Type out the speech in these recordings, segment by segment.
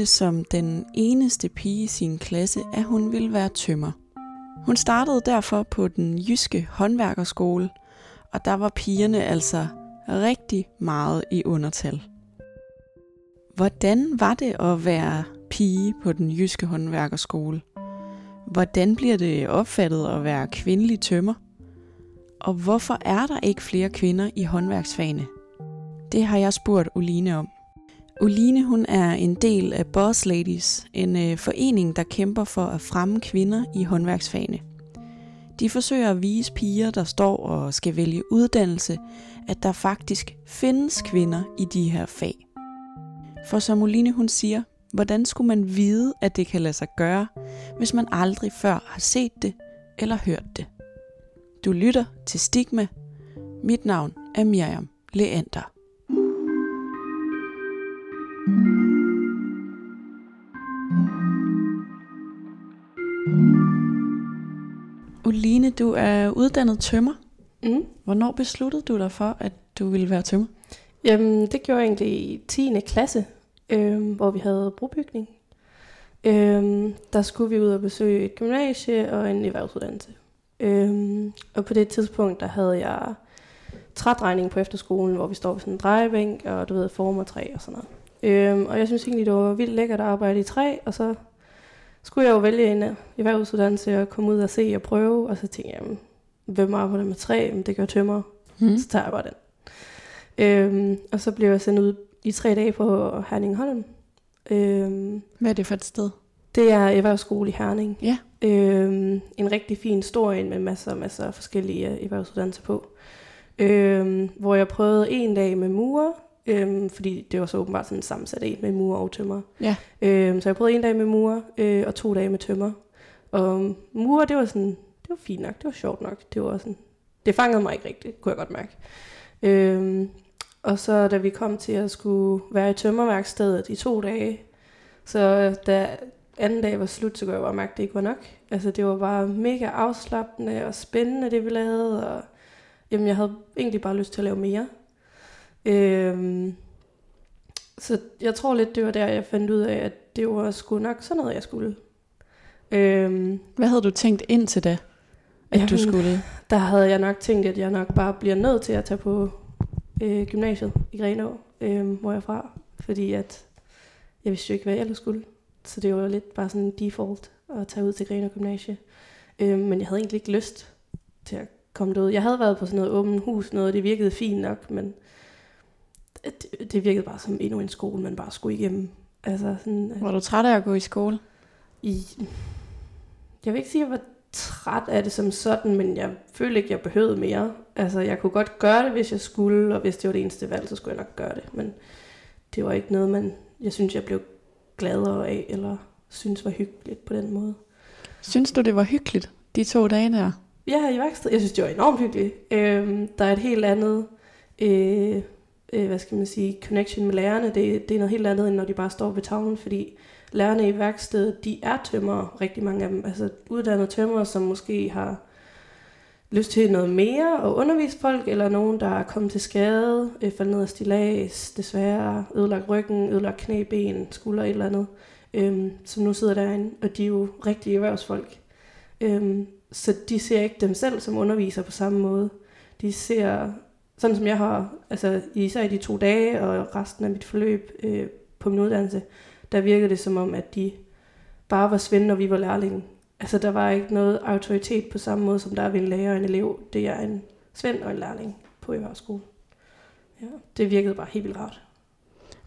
valgte som den eneste pige i sin klasse, at hun ville være tømmer. Hun startede derfor på den jyske håndværkerskole, og der var pigerne altså rigtig meget i undertal. Hvordan var det at være pige på den jyske håndværkerskole? Hvordan bliver det opfattet at være kvindelig tømmer? Og hvorfor er der ikke flere kvinder i håndværksfagene? Det har jeg spurgt Oline om. Oline hun er en del af Boss Ladies, en øh, forening, der kæmper for at fremme kvinder i håndværksfagene. De forsøger at vise piger, der står og skal vælge uddannelse, at der faktisk findes kvinder i de her fag. For som Oline hun siger, hvordan skulle man vide, at det kan lade sig gøre, hvis man aldrig før har set det eller hørt det? Du lytter til Stigma. Mit navn er Miriam Leander. Uline, du er uddannet tømmer. Mm. Hvornår besluttede du dig for, at du ville være tømmer? Jamen, det gjorde jeg egentlig i 10. klasse, øh, hvor vi havde brobygning. Øh, der skulle vi ud og besøge et gymnasie og en erhvervsuddannelse. Øh, og på det tidspunkt, der havde jeg trædrejning på efterskolen, hvor vi står ved sådan en drejebænk, og du ved, former træ og sådan noget. Øh, og jeg synes egentlig, det var vildt lækkert at arbejde i træ, og så skulle jeg jo vælge en erhvervsuddannelse og komme ud og se og prøve, og så tænkte jeg, jamen, hvem arbejder med træ? Men det gør tømmer. Mm. Så tager jeg bare den. Øhm, og så blev jeg sendt ud i tre dage på Herningholm. Øhm, Hvad er det for et sted? det er erhvervsskole i Herning. Ja. Øhm, en rigtig fin stor en med masser og masser af forskellige øh, erhvervsuddannelser på. Øhm, hvor jeg prøvede en dag med murer, øhm, fordi det var så åbenbart sådan en sammensat en med murer og tømmer. Ja. Øhm, så jeg prøvede en dag med murer øh, og to dage med tømmer. Og murer, det var sådan, det var fint nok, det var sjovt nok. Det var sådan, det fangede mig ikke rigtigt, kunne jeg godt mærke. Øhm, og så da vi kom til at skulle være i tømmerværkstedet i to dage, så da anden dag var slut, så kunne jeg bare mærke, at det ikke var nok. Altså det var bare mega afslappende og spændende, det vi lavede, og jamen, jeg havde egentlig bare lyst til at lave mere. Øhm, så jeg tror lidt, det var der, jeg fandt ud af, at det var sgu nok sådan noget, jeg skulle. Øhm, Hvad havde du tænkt indtil da, at du Jamen, skulle? der havde jeg nok tænkt, at jeg nok bare bliver nødt til at tage på øh, gymnasiet i Grenå, øh, hvor jeg er fra. Fordi at jeg vidste jo ikke, hvad jeg ellers skulle. Så det var lidt bare sådan en default at tage ud til Grenå Gymnasie. Øh, men jeg havde egentlig ikke lyst til at komme derud. Jeg havde været på sådan noget åbent hus, noget, og det virkede fint nok, men det, det virkede bare som endnu en skole, man bare skulle igennem. Altså sådan, Var du træt af at gå i skole? i, jeg vil ikke sige, at jeg var træt af det som sådan, men jeg følte ikke, at jeg behøvede mere. Altså, jeg kunne godt gøre det, hvis jeg skulle, og hvis det var det eneste valg, så skulle jeg nok gøre det. Men det var ikke noget, man, jeg synes, jeg blev gladere af, eller synes var hyggeligt på den måde. Synes du, det var hyggeligt, de to dage der? Ja, i værksted. Jeg synes, det var enormt hyggeligt. Øhm, der er et helt andet, øh, øh, hvad skal man sige, connection med lærerne. Det, det er noget helt andet, end når de bare står ved tavlen, fordi lærerne i værkstedet, de er tømrere, rigtig mange af dem. Altså uddannede tømrere, som måske har lyst til noget mere og undervise folk, eller nogen, der er kommet til skade, øh, faldet ned af stilas, desværre ødelagt ryggen, ødelagt knæ, ben, skulder, et eller andet, øh, som nu sidder derinde, og de er jo rigtige erhvervsfolk. Øh, så de ser ikke dem selv som underviser på samme måde. De ser, sådan som jeg har, altså især i de to dage og resten af mit forløb øh, på min uddannelse, der virkede det som om, at de bare var svende, når vi var lærlinge. Altså der var ikke noget autoritet på samme måde, som der er ved en lærer og en elev. Det er en svend og en lærling på erhvervsskole. Ja, det virkede bare helt vildt rart.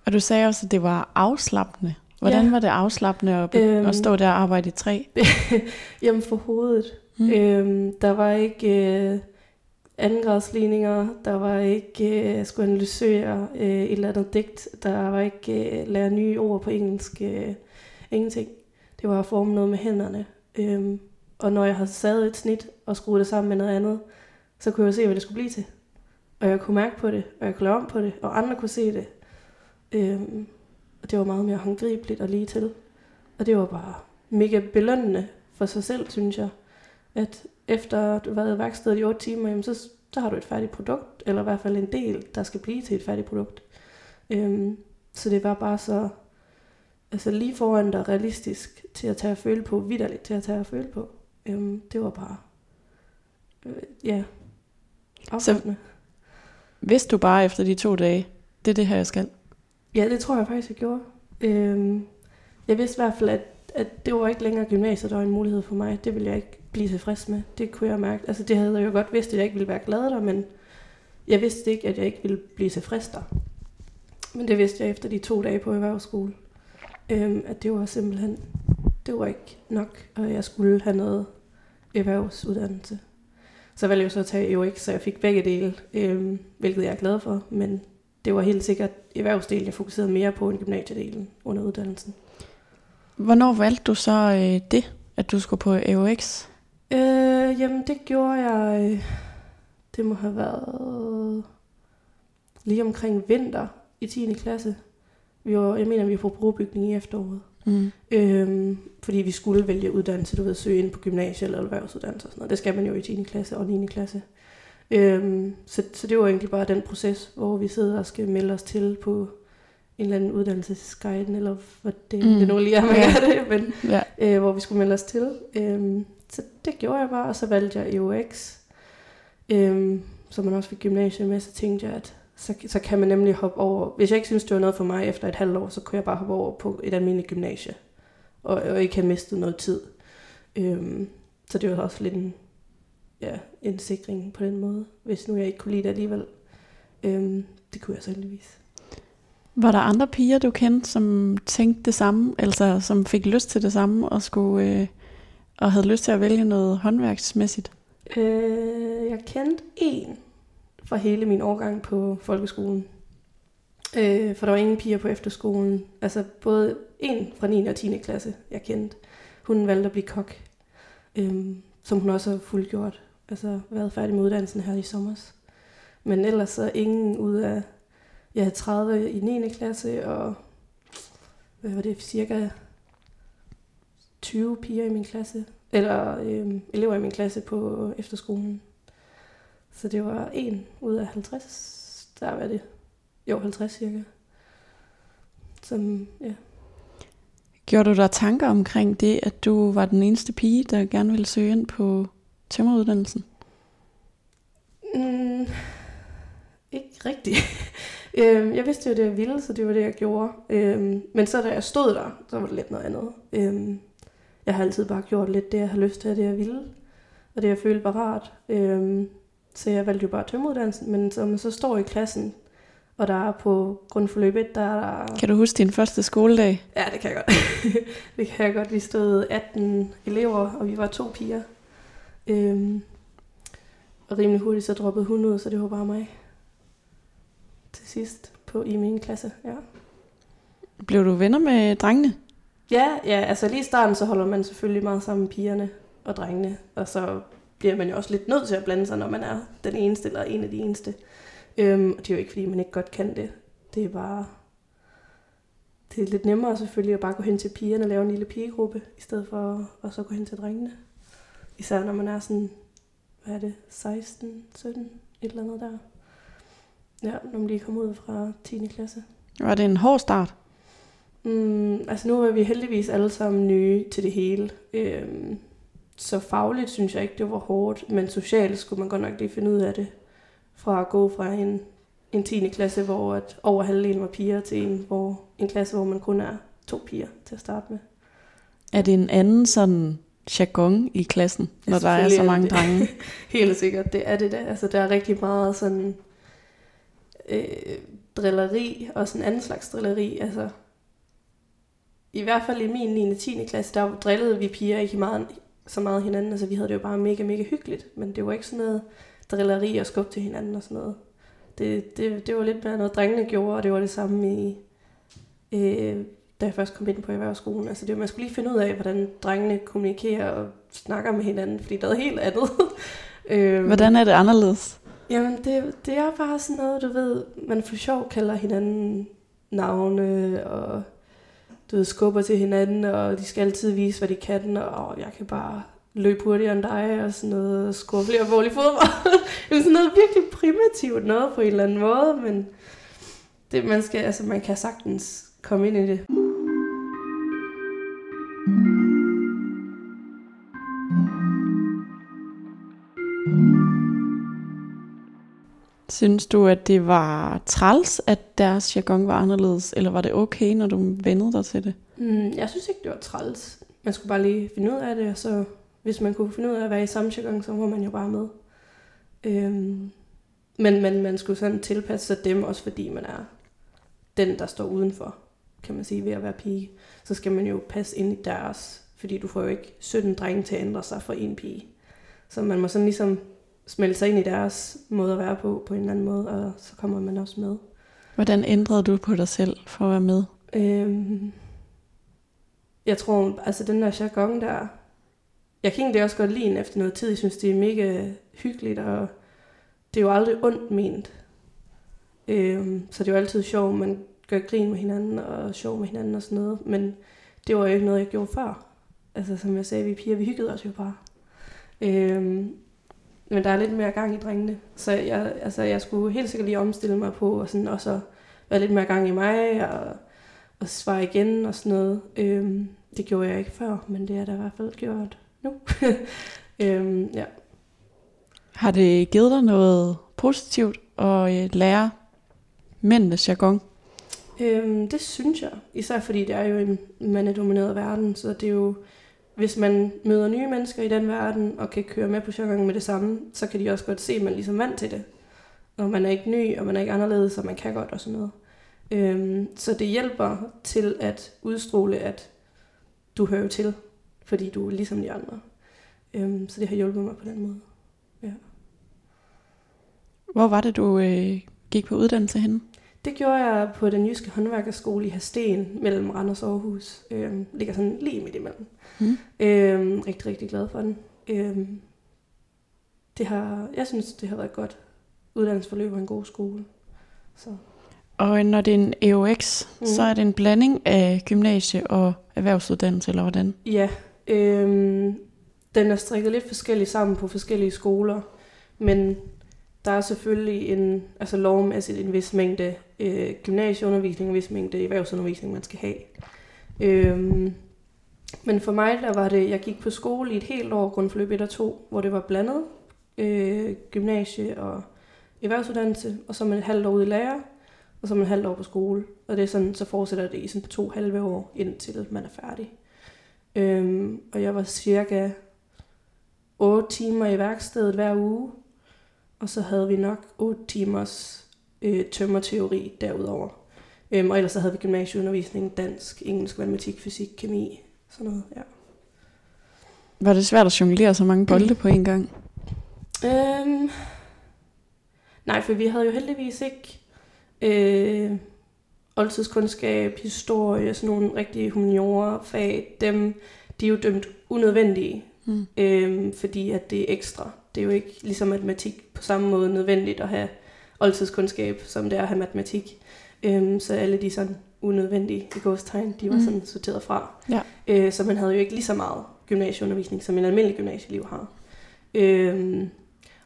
Og du sagde også, at det var afslappende. Hvordan Ja. var det afslappende at, Øhm. at stå der og arbejde i træ? Jamen for hovedet. Mm. Øhm, der var ikke øh, andengradsligninger, der var ikke øh, skulle analysere øh, et eller andet digt, der var ikke øh, lære nye ord på engelsk, øh, ingenting. Det var at forme noget med hænderne. Øhm, og når jeg havde savet et snit og skruet det sammen med noget andet, så kunne jeg se, hvad det skulle blive til. Og jeg kunne mærke på det, og jeg kunne lave om på det, og andre kunne se det. Øhm, og det var meget mere håndgribeligt og lige til. Og det var bare mega belønnende for sig selv, synes jeg. At efter du har været i værkstedet i 8 timer, jamen så, så har du et færdigt produkt, eller i hvert fald en del, der skal blive til et færdigt produkt. Øhm, så det var bare så altså lige foran dig realistisk til at tage at føle på, vidderligt til at tage at føle på. Øhm, det var bare, øh, ja, afslappende. Vidste du bare efter de to dage, det er det her, jeg skal? Ja, det tror jeg faktisk, jeg gjorde. Øhm, jeg vidste i hvert fald, at, at det var ikke længere gymnasiet, der var en mulighed for mig. Det ville jeg ikke blive tilfreds med. Det kunne jeg mærke. Altså, det havde jeg jo godt vidst, at jeg ikke ville være glad der, men jeg vidste ikke, at jeg ikke ville blive tilfreds der. Men det vidste jeg efter de to dage på erhvervsskole. Øhm, at det var simpelthen, det var ikke nok, og jeg skulle have noget erhvervsuddannelse. Så valgte jeg så at tage EUX, så jeg fik begge dele, øhm, hvilket jeg er glad for, men det var helt sikkert erhvervsdelen, jeg fokuserede mere på end gymnasiedelen under uddannelsen. Hvornår valgte du så øh, det, at du skulle på EUX? Øh, jamen, det gjorde jeg... Øh, det må have været lige omkring vinter i 10. klasse. Vi var, jeg mener, vi var på brobygning i efteråret. Mm. Øhm, fordi vi skulle vælge uddannelse, du ved, søge ind på gymnasiet eller erhvervsuddannelse og sådan noget. Det skal man jo i 10. klasse og 9. klasse. Øhm, så, så det var egentlig bare den proces, hvor vi sidder og skal melde os til på en eller anden uddannelsesguiden, eller hvad det, mm. det nu lige er, man Ja. det, men Ja. øh, hvor vi skulle melde os til. Øhm, så det gjorde jeg bare, og så valgte jeg EUX, øhm, så man også fik gymnasiet med, så tænkte jeg, at så, så kan man nemlig hoppe over. Hvis jeg ikke synes, det var noget for mig efter et halvt år, så kunne jeg bare hoppe over på et almindeligt gymnasie, og, og ikke have mistet noget tid. Øhm, så det var også lidt en, ja, en sikring på den måde, hvis nu jeg ikke kunne lide det alligevel. Øhm, det kunne jeg så heldigvis. Var der andre piger, du kendte, som tænkte det samme, altså som fik lyst til det samme, og, skulle, øh, og havde lyst til at vælge noget håndværksmæssigt? Øh, jeg kendte en fra hele min årgang på folkeskolen. Øh, for der var ingen piger på efterskolen. Altså både en fra 9. og 10. klasse, jeg kendte. Hun valgte at blive kok, øh, som hun også har fuldgjort. Altså været færdig med uddannelsen her i sommer. Men ellers så ingen ud af, jeg havde 30 i 9. klasse, og hvad var det, cirka 20 piger i min klasse eller øh, elever i min klasse på efterskolen. Så det var en ud af 50, der var det, jo 50 cirka. Som, ja. Gjorde du dig tanker omkring det, at du var den eneste pige, der gerne ville søge ind på tømmeruddannelsen? Mm, ikke rigtigt. øhm, jeg vidste jo, det jeg ville, så det var det, jeg gjorde. Øhm, men så da jeg stod der, så var det lidt noget andet. Øhm, jeg har altid bare gjort lidt det, jeg har lyst til, og det jeg ville. Og det, jeg følte var rart. Øhm, så jeg valgte jo bare tømmeruddannelsen. Men så man så står i klassen, og der er på grundforløbet, der er der... Kan du huske din første skoledag? Ja, det kan jeg godt. det kan jeg godt. Vi stod 18 elever, og vi var to piger. Øhm, og rimelig hurtigt så droppede hun ud, så det var bare mig. Til sidst på i min klasse, ja. Blev du venner med drengene? Ja, ja, altså lige i starten, så holder man selvfølgelig meget sammen pigerne og drengene. Og så bliver man jo også lidt nødt til at blande sig, når man er den eneste eller en af de eneste. Øhm, og det er jo ikke, fordi man ikke godt kan det. Det er bare... Det er lidt nemmere selvfølgelig at bare gå hen til pigerne og lave en lille pigegruppe, i stedet for at så gå hen til drengene. Især når man er sådan, hvad er det, 16, 17, et eller andet der. Ja, når man lige kommer ud fra 10. klasse. Var det en hård start? Mm, altså nu er vi heldigvis alle sammen nye til det hele. Øhm, så fagligt synes jeg ikke, det var hårdt, men socialt skulle man godt nok lige finde ud af det. Fra at gå fra en, en 10. klasse, hvor at over halvdelen var piger, til en, hvor, en klasse, hvor man kun er to piger til at starte med. Er det en anden sådan jargon i klassen, når der er så er mange det. drenge? Helt sikkert, det er det da. Altså, der er rigtig meget sådan øh, drilleri, og sådan anden slags drilleri. Altså, I hvert fald i min 9. og 10. klasse, der drillede vi piger ikke meget, så meget hinanden. Altså, vi havde det jo bare mega, mega hyggeligt. Men det var ikke sådan noget drilleri og skub til hinanden og sådan noget. Det, det, det var lidt mere noget, drengene gjorde, og det var det samme i, øh, da jeg først kom ind på erhvervsskolen. Altså, det, man skulle lige finde ud af, hvordan drengene kommunikerer og snakker med hinanden, fordi der er helt andet. øhm, Hvordan er det anderledes? Jamen, det, det er bare sådan noget, du ved, man for sjov kalder hinanden navne, og du ved, skubber til hinanden, og de skal altid vise, hvad de kan, og jeg kan bare løbe hurtigere end dig, og sådan noget, og score flere mål i fodbold. det er sådan noget virkelig primitivt noget på en eller anden måde, men det, man, skal, altså, man kan sagtens komme ind i det. Synes du, at det var træls, at deres jargon var anderledes, eller var det okay, når du vendede dig til det? Mm, jeg synes ikke, det var træls. Man skulle bare lige finde ud af det, og så hvis man kunne finde ud af at være i samme jargon, så var man jo bare med. Øhm, men, men man skulle sådan tilpasse sig dem, også fordi man er den, der står udenfor, kan man sige, ved at være pige. Så skal man jo passe ind i deres, fordi du får jo ikke 17 drenge til at ændre sig for en pige. Så man må sådan ligesom smelte sig ind i deres måde at være på, på en eller anden måde, og så kommer man også med. Hvordan ændrede du på dig selv for at være med? Øhm, jeg tror, altså den der jargon der, jeg kan egentlig også godt lide efter noget tid. Jeg synes, det er mega hyggeligt, og det er jo aldrig ondt ment. Øhm, så det er jo altid sjovt, man gør grin med hinanden og sjov med hinanden og sådan noget. Men det var jo ikke noget, jeg gjorde før. Altså som jeg sagde, vi piger, vi hyggede os jo bare. Øhm, men der er lidt mere gang i drengene. Så jeg, altså, jeg skulle helt sikkert lige omstille mig på, og sådan også være lidt mere gang i mig, og, og svare igen og sådan noget. Øhm, det gjorde jeg ikke før, men det er der i hvert fald gjort nu. øhm, ja. Har det givet dig noget positivt at øh, lære mændenes jargon? Øhm, det synes jeg. Især fordi det er jo en mandedomineret verden, så det er jo, hvis man møder nye mennesker i den verden, og kan køre med på jargon med det samme, så kan de også godt se, at man ligesom er ligesom vant til det. Og man er ikke ny, og man er ikke anderledes, og man kan godt og sådan noget. Øhm, så det hjælper til at udstråle, at du hører til, fordi du er ligesom de andre. Øhm, så det har hjulpet mig på den måde. Ja. Hvor var det, du øh, gik på uddannelse henne? Det gjorde jeg på den jyske håndværkerskole i Hasten mellem Randers og Aarhus. Øhm, ligger sådan lige midt imellem. Mm. Øhm, rigtig, rigtig glad for den. Øhm, det har, jeg synes, det har været godt. Uddannelsesforløb og en god skole. Så. Og når det er en EUX, mm. så er det en blanding af gymnasie og erhvervsuddannelse, eller hvordan? Ja, øhm, den er strikket lidt forskelligt sammen på forskellige skoler, men der er selvfølgelig en, altså lovmæssigt en vis mængde øh, gymnasieundervisning, en vis mængde erhvervsundervisning, man skal have. Øhm, men for mig, der var det, jeg gik på skole i et helt år, grundforløb 1 og 2, hvor det var blandet øh, gymnasie og erhvervsuddannelse, og så man et halvt år ude i lærer, og så man et halvt år på skole. Og det er sådan, så fortsætter det i sådan to halve år, indtil man er færdig. Øhm, og jeg var cirka 8 timer i værkstedet hver uge, og så havde vi nok 8 timers øh, tømmerteori derudover. Øhm, og ellers så havde vi gymnasieundervisning, dansk, engelsk, matematik, fysik, kemi, sådan noget, ja. Var det svært at jonglere så mange bolde på en gang? Øhm, nej, for vi havde jo heldigvis ikke øh, oldtidskundskab, historie, sådan nogle rigtige humaniorer fag. Dem, de er jo dømt unødvendige, mm. øhm, fordi at det er ekstra. Det er jo ikke ligesom matematik på samme måde nødvendigt at have oldtidskundskab, som det er at have matematik. Øhm, så alle de sådan unødvendige i gåstegn, de var mm. sådan sorteret fra. Ja. Øh, så man havde jo ikke lige så meget gymnasieundervisning, som en almindelig gymnasieliv har. Øhm,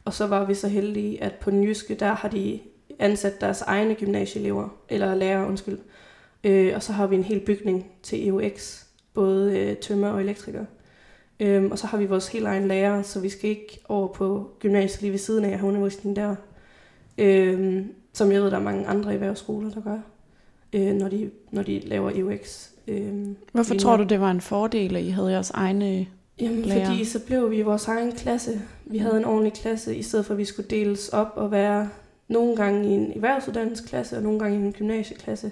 og så var vi så heldige, at på den jyske, der har de ansat deres egne gymnasieelever, eller lærere, undskyld. Øh, og så har vi en hel bygning til EUX, både øh, tømmer og elektriker. Øhm, og så har vi vores helt egen lærer, så vi skal ikke over på gymnasiet lige ved siden af at have undervisning der. Øhm, som jeg ved, der er mange andre erhvervsskoler, der gør, øh, når, de, når de laver EUX. Øhm, Hvorfor tror du, det var en fordel, at I havde jeres egne Jamen, lærer? fordi så blev vi i vores egen klasse. Vi havde en ordentlig klasse, i stedet for at vi skulle deles op og være nogle gange i en erhvervsuddannelsesklasse og nogle gange i en gymnasieklasse.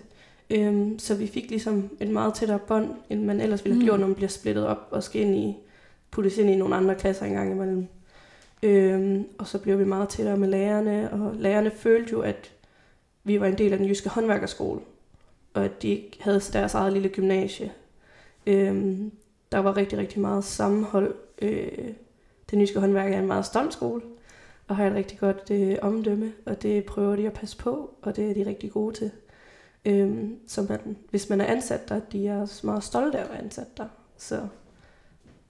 Øhm, så vi fik ligesom et meget tættere bånd, end man ellers ville have mm. gjort, når man bliver splittet op og skal ind i, puttes ind i nogle andre klasser engang imellem. Øhm, og så blev vi meget tættere med lærerne, og lærerne følte jo, at vi var en del af den jyske håndværkerskole, og at de ikke havde deres eget lille gymnasie. Øhm, der var rigtig, rigtig meget sammenhold. Øh, den jyske håndværker er en meget stolt skole, og har et rigtig godt øh, omdømme, og det prøver de at passe på, og det er de rigtig gode til. Øhm, så man, hvis man er ansat der, de er også meget stolte af at være ansat der. Så,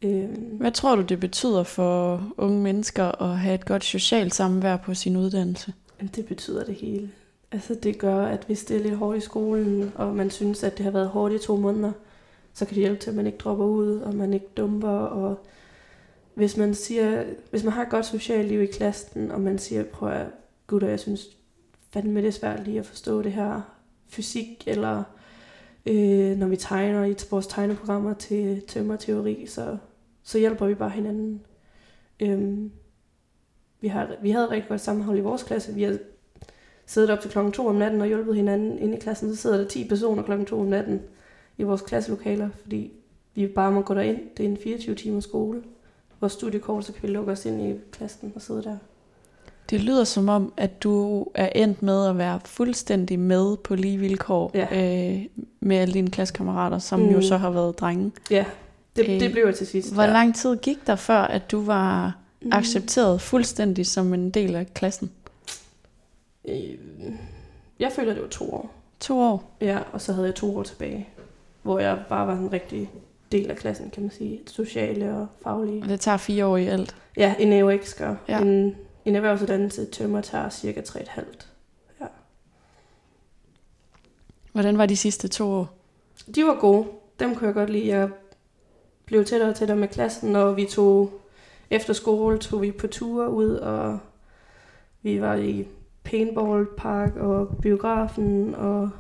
øhm. Hvad tror du, det betyder for unge mennesker at have et godt socialt samvær på sin uddannelse? Det betyder det hele. Altså det gør, at hvis det er lidt hårdt i skolen, og man synes, at det har været hårdt i to måneder, så kan det hjælpe til, at man ikke dropper ud, og man ikke dumper, og hvis man siger, hvis man har et godt socialt liv i klassen, og man siger, prøv at gutter, jeg synes fandme det er svært lige at forstå det her fysik, eller øh, når vi tegner i vores tegneprogrammer til tømmerteori, så, så hjælper vi bare hinanden. Øhm, vi, har, vi havde et rigtig godt sammenhold i vores klasse. Vi har siddet op til klokken 2 om natten og hjulpet hinanden inde i klassen. Så sidder der 10 personer klokken 2 om natten i vores klasselokaler, fordi vi bare må gå derind. Det er en 24 timers skole. Vores studiekort, så kan vi lukke os ind i klassen og sidde der. Det lyder som om, at du er endt med at være fuldstændig med på lige vilkår Ja. øh, med alle dine klassekammerater, som mm. jo så har været drenge. Ja, det, Øh, det blev jeg til sidst. Hvor ja. lang tid gik der før, at du var Mm. accepteret fuldstændig som en del af klassen? Øh, jeg føler, det var to år. To år. Ja, og så havde jeg to år tilbage, hvor jeg bare var en rigtig del af klassen, kan man sige. Sociale og faglige. Og det tager fire år i alt. Ja, en EUX gør. Ja. Ja. En, en erhvervsuddannelse tømmer tager cirka 3,5. Hvordan var de sidste to år? De var gode. Dem kunne jeg godt lide. Jeg blev tættere og tættere med klassen, og vi tog efter skole tog vi på ture ud, og vi var i paintballpark og biografen, og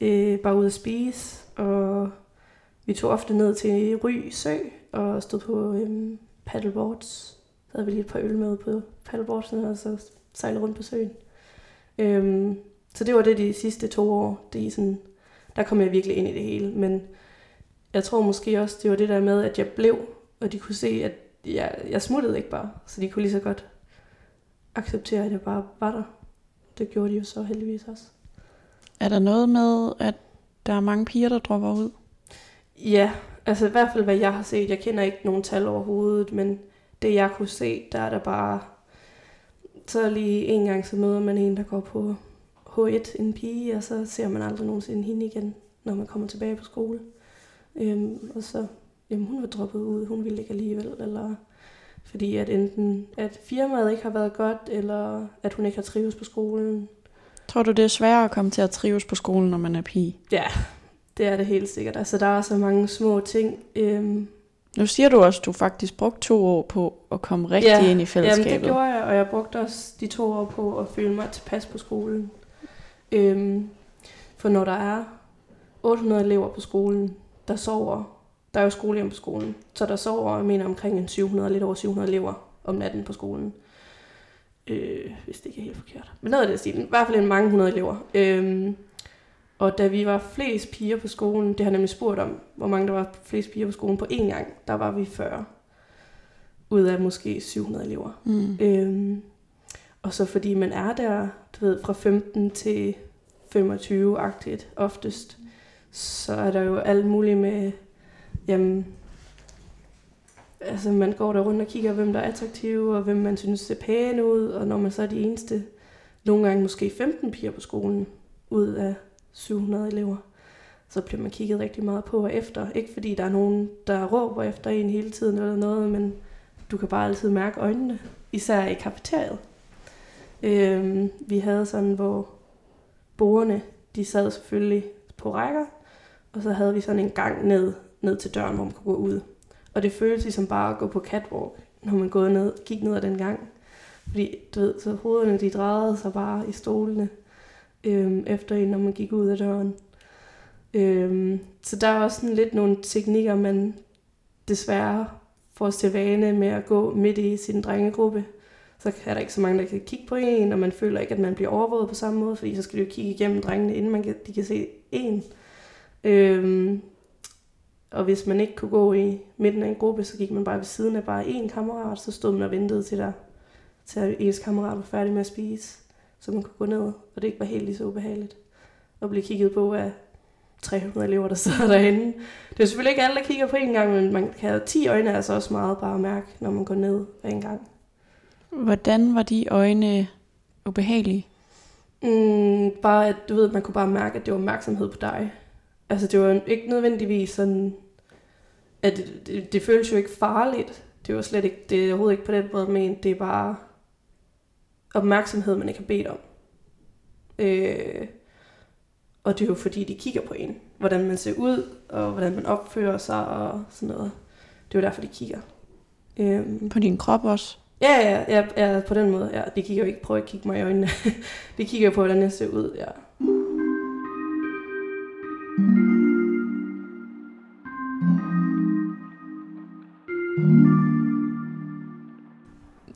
øh, bare ude at spise, og vi tog ofte ned til Ry Sø og stod på øhm, paddleboards. Så havde vi lige et par øl med på paddleboardsene, og så sejlede rundt på søen. Øhm, så det var det de sidste to år. Det sådan, der kom jeg virkelig ind i det hele. Men jeg tror måske også, det var det der med, at jeg blev, og de kunne se, at jeg, jeg smuttede ikke bare. Så de kunne lige så godt acceptere, at jeg bare var der. Det gjorde de jo så heldigvis også. Er der noget med, at der er mange piger, der dropper ud? Ja, altså i hvert fald hvad jeg har set. Jeg kender ikke nogen tal overhovedet, men det jeg kunne se, der er der bare... Så lige en gang så møder man en, der går på H1, en pige, og så ser man aldrig nogensinde hende igen, når man kommer tilbage på skole. Øhm, og så, jamen hun var droppet ud, hun ville ikke alligevel, eller fordi at enten at firmaet ikke har været godt, eller at hun ikke har trives på skolen. Tror du, det er sværere at komme til at trives på skolen, når man er pige? Ja, det er det helt sikkert. Altså der er så mange små ting. Øhm, Nu siger du også, at du faktisk brugte to år på at komme rigtig Ja, ind i fællesskabet. Jamen, det gjorde jeg, og jeg brugte også de to år på at føle mig tilpas på skolen. Øhm, for når der er 800 elever på skolen, der sover, der er jo skolehjem på skolen, så der sover, jeg mener, omkring en 700, lidt over 700 elever om natten på skolen. Øh, hvis det ikke er helt forkert. Men noget af det stil. I hvert fald en mange hundrede elever. Øhm, og da vi var flest piger på skolen, det har nemlig spurgt om, hvor mange der var flest piger på skolen på én gang, der var vi 40 ud af måske 700 elever. Mm. Øhm, og så fordi man er der, du ved, fra 15 til 25-agtigt oftest, så er der jo alt muligt med, jamen, altså man går der rundt og kigger, hvem der er attraktive, og hvem man synes ser pæne ud, og når man så er de eneste, nogle gange måske 15 piger på skolen, ud af 700 elever, så bliver man kigget rigtig meget på og efter. Ikke fordi der er nogen, der råber efter en hele tiden eller noget, men du kan bare altid mærke øjnene, især i kafeteriet. Øhm, vi havde sådan, hvor borgerne, de sad selvfølgelig på rækker, og så havde vi sådan en gang ned, ned til døren, hvor man kunne gå ud. Og det føltes ligesom bare at gå på catwalk, når man går ned, gik ned ad den gang. Fordi, du ved, så hovederne de drejede sig bare i stolene øhm, efter en, når man gik ud af døren. Øh, så der er også sådan lidt nogle teknikker, man desværre får til vane med at gå midt i sin drengegruppe. Så er der ikke så mange, der kan kigge på en, og man føler ikke, at man bliver overvåget på samme måde, fordi så skal du jo kigge igennem drengene, inden man kan, de kan se en. Øhm, og hvis man ikke kunne gå i midten af en gruppe, så gik man bare ved siden af bare en kammerat, så stod man og ventede til, der, til at ens kammerat var færdig med at spise, så man kunne gå ned, og det ikke var helt lige så ubehageligt at blive kigget på af 300 elever, der sidder derinde. Det er selvfølgelig ikke alle, der kigger på en gang, men man kan have 10 øjne, altså også meget bare at mærke, når man går ned hver en gang. Hvordan var de øjne ubehagelige? Mm, bare at, du ved, man kunne bare mærke, at det var opmærksomhed på dig. Altså, det var ikke nødvendigvis sådan, at det, det, det føles jo ikke farligt. Det var slet ikke, det er overhovedet ikke på den måde men det er bare opmærksomhed, man ikke har bedt om. Øh, og det er jo fordi, de kigger på en. Hvordan man ser ud, og hvordan man opfører sig, og sådan noget. Det er jo derfor, de kigger. Øhm, På din krop også? ja, ja, ja, ja, på den måde. Ja, de kigger jo ikke, prøver at kigge mig i øjnene. de kigger jo på, hvordan jeg ser ud, ja.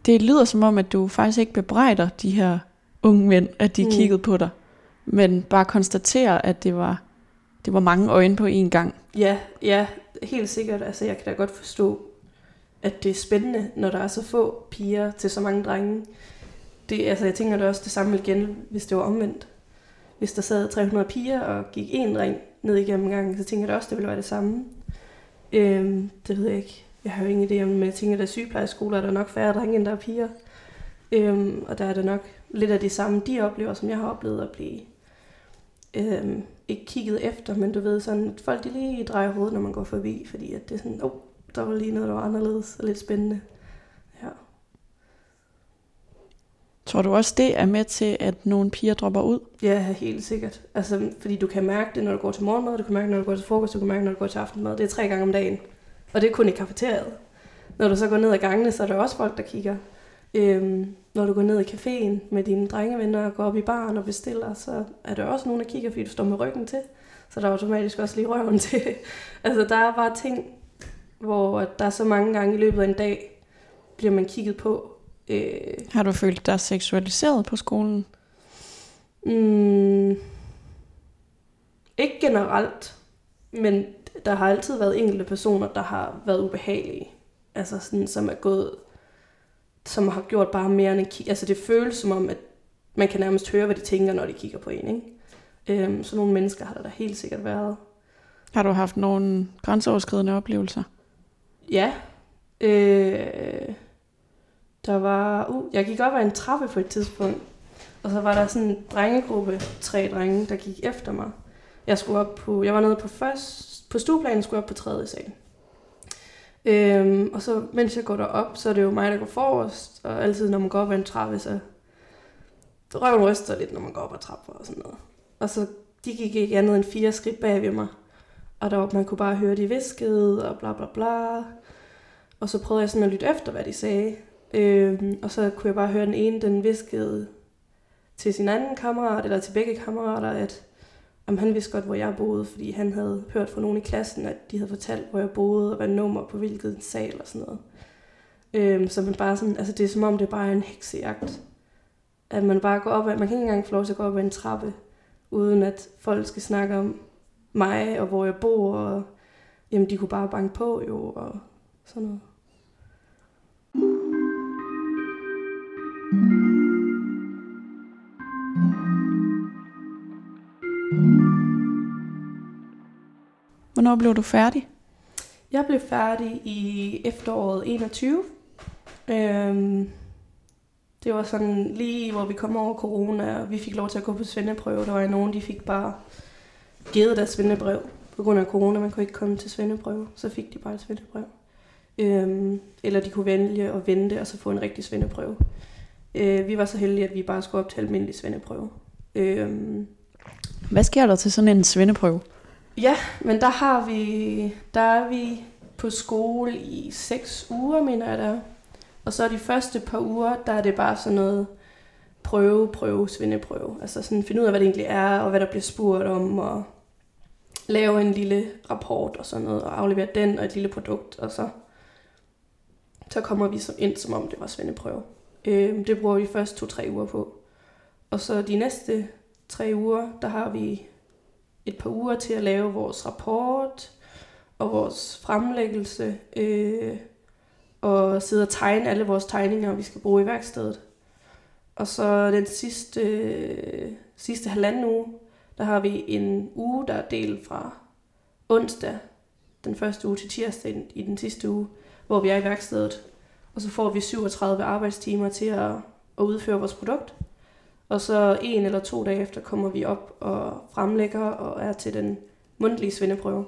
Det lyder som om, at du faktisk ikke bebrejder de her unge mænd, at de Mm. kiggede på dig. Men bare konstaterer, at det var, det var mange øjne på én gang. Ja, ja, helt sikkert. Altså, jeg kan da godt forstå, at det er spændende, når der er så få piger til så mange drenge. Det, altså, jeg tænker da også det samme igen, hvis det var omvendt. Hvis der sad 300 piger og gik en dreng ned igennem gangen, så tænker jeg da også, det ville være det samme. Øhm, det ved jeg ikke. Jeg har jo ingen idé om, men jeg tænker, at der er sygeplejeskoler, er der nok færre drenge, end der er piger. Øhm, og der er det nok lidt af de samme, de oplever, som jeg har oplevet at blive øhm, ikke kigget efter, men du ved sådan, at folk de lige drejer hovedet, når man går forbi, fordi at det er sådan, åh, oh, der var lige noget, der var anderledes og lidt spændende. Ja. Tror du også, det er med til, at nogle piger dropper ud? Ja, helt sikkert. Altså, fordi du kan mærke det, når du går til morgenmad, du kan mærke, når du går til frokost, du kan mærke, når du går til aftenmad. Det er tre gange om dagen. Og det er kun i kafeteriet. Når du så går ned ad gangene, så er der også folk, der kigger. Øhm, når du går ned i caféen med dine drengevenner og går op i baren og bestiller, så er der også nogen, der kigger, fordi du står med ryggen til. Så der er automatisk også lige røven til. altså, der er bare ting, hvor der er så mange gange i løbet af en dag, bliver man kigget på. Øh, Har du følt dig seksualiseret på skolen? Mm, ikke generelt, men der har altid været enkelte personer, der har været ubehagelige. Altså sådan, som er gået, som har gjort bare mere end en kig. Altså det føles som om, at man kan nærmest høre, hvad de tænker, når de kigger på en, ikke? Øhm, så nogle mennesker har der da helt sikkert været. Har du haft nogle grænseoverskridende oplevelser? Ja. Øh, der var... Uh, jeg gik op ad en trappe på et tidspunkt, og så var der sådan en drengegruppe, tre drenge, der gik efter mig. Jeg skulle op på... Jeg var nede på først... På stueplanen skulle op på tredje sal. Øhm, og så, mens jeg går derop, så er det jo mig, der går forrest, og altid, når man går op ad en trappe, så røven ryster lidt, når man går op ad trapper og sådan noget. Og så, de gik ikke andet end fire skridt bag ved mig. Og der var, man kunne bare høre, de viskede, og bla bla bla. Og så prøvede jeg sådan at lytte efter, hvad de sagde. Øhm, og så kunne jeg bare høre den ene, den viskede til sin anden kammerat, eller til begge kammerater, at om han vidste godt, hvor jeg boede, fordi han havde hørt fra nogen i klassen, at de havde fortalt, hvor jeg boede, og hvad nummer på hvilket sal og sådan noget. Øhm, så man bare sådan, altså det er som om, det bare er en heksejagt. At man bare går op ad, man kan ikke engang få lov til at gå op ad en trappe, uden at folk skal snakke om mig, og hvor jeg bor, og jamen, de kunne bare banke på jo, og sådan noget. Hvornår blev du færdig? Jeg blev færdig i efteråret 21. Øhm, det var sådan lige, hvor vi kom over corona, og vi fik lov til at gå på svendeprøve. Der var nogen, de fik bare givet deres svendebrev på grund af corona. Man kunne ikke komme til svendeprøve, så fik de bare et svendebrev. Øhm, eller de kunne vælge at vente og så få en rigtig svendeprøve. Øh, vi var så heldige, at vi bare skulle op til almindelig svendeprøve. Øhm, Hvad sker der til sådan en svendeprøve? Ja, men der har vi, der er vi på skole i seks uger, mener jeg der. Og så de første par uger, der er det bare sådan noget prøve, prøve, svindeprøve. Altså sådan finde ud af, hvad det egentlig er, og hvad der bliver spurgt om, og lave en lille rapport og sådan noget, og aflevere den og et lille produkt, og så, så kommer vi så ind, som om det var svendeprøve. Øh, det bruger vi først to-tre uger på. Og så de næste tre uger, der har vi et par uger til at lave vores rapport og vores fremlæggelse, øh, og sidde og tegne alle vores tegninger, vi skal bruge i værkstedet. Og så den sidste, øh, sidste halvanden uge, der har vi en uge, der er delt fra onsdag, den første uge til tirsdag i den sidste uge, hvor vi er i værkstedet. Og så får vi 37 arbejdstimer til at, at udføre vores produkt. Og så en eller to dage efter kommer vi op og fremlægger og er til den mundtlige svendeprøve.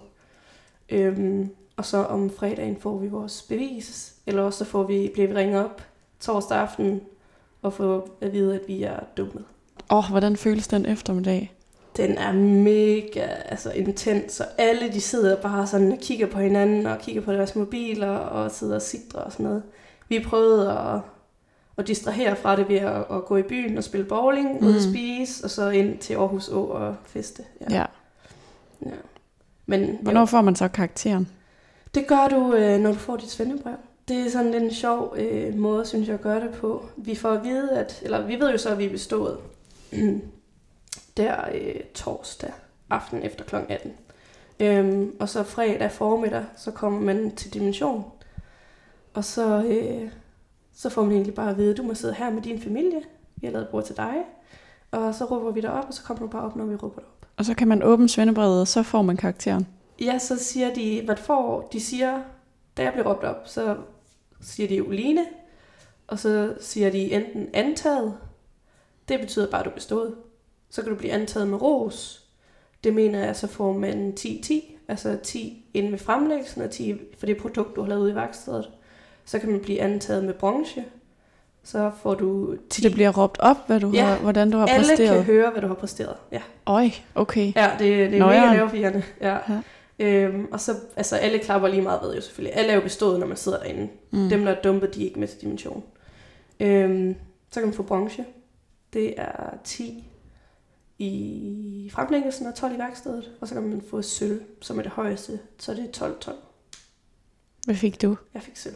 Øhm, og så om fredagen får vi vores bevis, eller også så får vi, bliver vi ringet op torsdag aften og får at vide, at vi er dummet. Åh, oh, hvordan føles den eftermiddag? Den er mega altså, intens, og alle de sidder bare sådan og kigger på hinanden, og kigger på deres mobiler, og sidder og sidder og sådan noget. Vi prøvede at, at distrahere fra det ved at, at gå i byen og spille bowling, mm. ud og spise, og så ind til Aarhus Å og feste. Ja. ja. ja. Men Hvornår får man så karakteren? det gør du, øh, når du får dit svendebrev. Det er sådan en sjov øh, måde, synes jeg, at gøre det på. Vi får at vide, at, eller vi ved jo så, at vi er bestået der øh, torsdag aften efter kl. 18. Øhm, og så fredag formiddag, så kommer man til dimension. Og så, øh, så får man egentlig bare at vide, du må sidde her med din familie. Vi har lavet bord til dig. Og så råber vi dig op, og så kommer du bare op, når vi råber dig op. Og så kan man åbne svendebrevet, og så får man karakteren. Ja, så siger de, hvad får, de siger, da jeg bliver råbt op, så siger de Oline, og så siger de enten antaget, det betyder bare, at du er bestået. Så kan du blive antaget med ros. Det mener jeg, så får man 10-10, altså 10 inden ved fremlæggelsen, og 10 for det produkt, du har lavet ude i værkstedet. Så kan man blive antaget med bronze. Så får du 10. Så det bliver råbt op, hvad du Ja. har, hvordan du har Alle præsteret. kan høre, hvad du har præsteret. Ja. Øj, okay. Ja, det, det er Nå, mega nervepirrende. Ja. Ja. Øhm, og så, altså alle klapper lige meget ved jo selvfølgelig. Alle er jo bestået, når man sidder derinde. Mm. Dem, der er dumpet, de er ikke med til dimension. Øhm, så kan man få bronze. Det er 10 i fremlæggelsen og 12 i værkstedet. Og så kan man få sølv, som er det højeste. Så det er 12-12. Hvad fik du? Jeg fik sølv.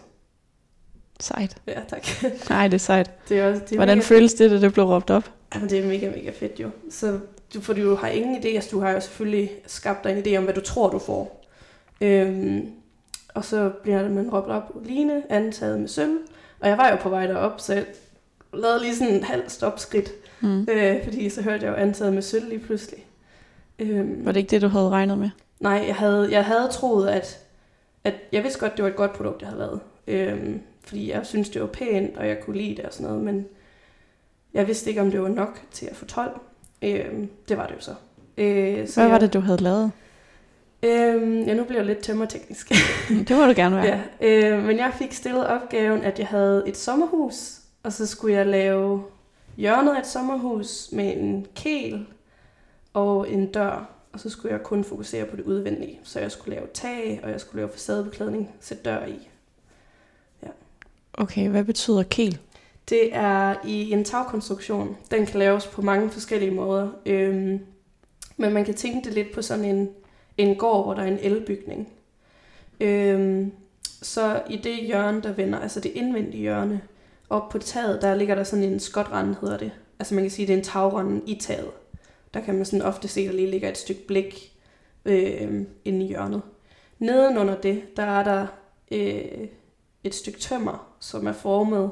Sejt. Ja, tak. Nej, det er sejt. Det er også, det er Hvordan mega, føles det, da det blev råbt op? Jamen, det er mega, mega fedt jo. Så du, for du har ingen idé, altså du har jo selvfølgelig skabt dig en idé om, hvad du tror, du får. Øhm, og så bliver man råbt op, Line, antaget med sølv. Og jeg var jo på vej derop, så jeg lavede lige sådan en halv stopskridt. Mm. Øh, fordi så hørte jeg jo antaget med sølv lige pludselig. Øhm, Var det ikke det, du havde regnet med? Nej, jeg havde, jeg havde troet, at, at jeg vidste godt, det var et godt produkt, jeg havde lavet. Øhm, fordi jeg synes det var pænt, og jeg kunne lide det og sådan noget, men jeg vidste ikke, om det var nok til at få 12. Øhm, det var det jo så. Øh, så Hvad var jeg, det, du havde lavet? Øhm, ja, nu bliver jeg lidt tømmerteknisk. Det må du gerne være. ja, øh, men jeg fik stillet opgaven, at jeg havde et sommerhus, og så skulle jeg lave hjørnet af et sommerhus med en kel og en dør, og så skulle jeg kun fokusere på det udvendige. Så jeg skulle lave tag, og jeg skulle lave facadebeklædning, sætte dør i. Okay, hvad betyder kel? Det er i en tagkonstruktion. Den kan laves på mange forskellige måder. Øhm, men man kan tænke det lidt på sådan en, en gård, hvor der er en elbygning. Øhm, så i det hjørne, der vender, altså det indvendige hjørne, op på taget, der ligger der sådan en skotrende, hedder det. Altså man kan sige, det er en tagrende i taget. Der kan man sådan ofte se, der lige ligger et stykke blik øh, inde i hjørnet. Nedenunder det, der er der øh, et stykke tømmer, som er formet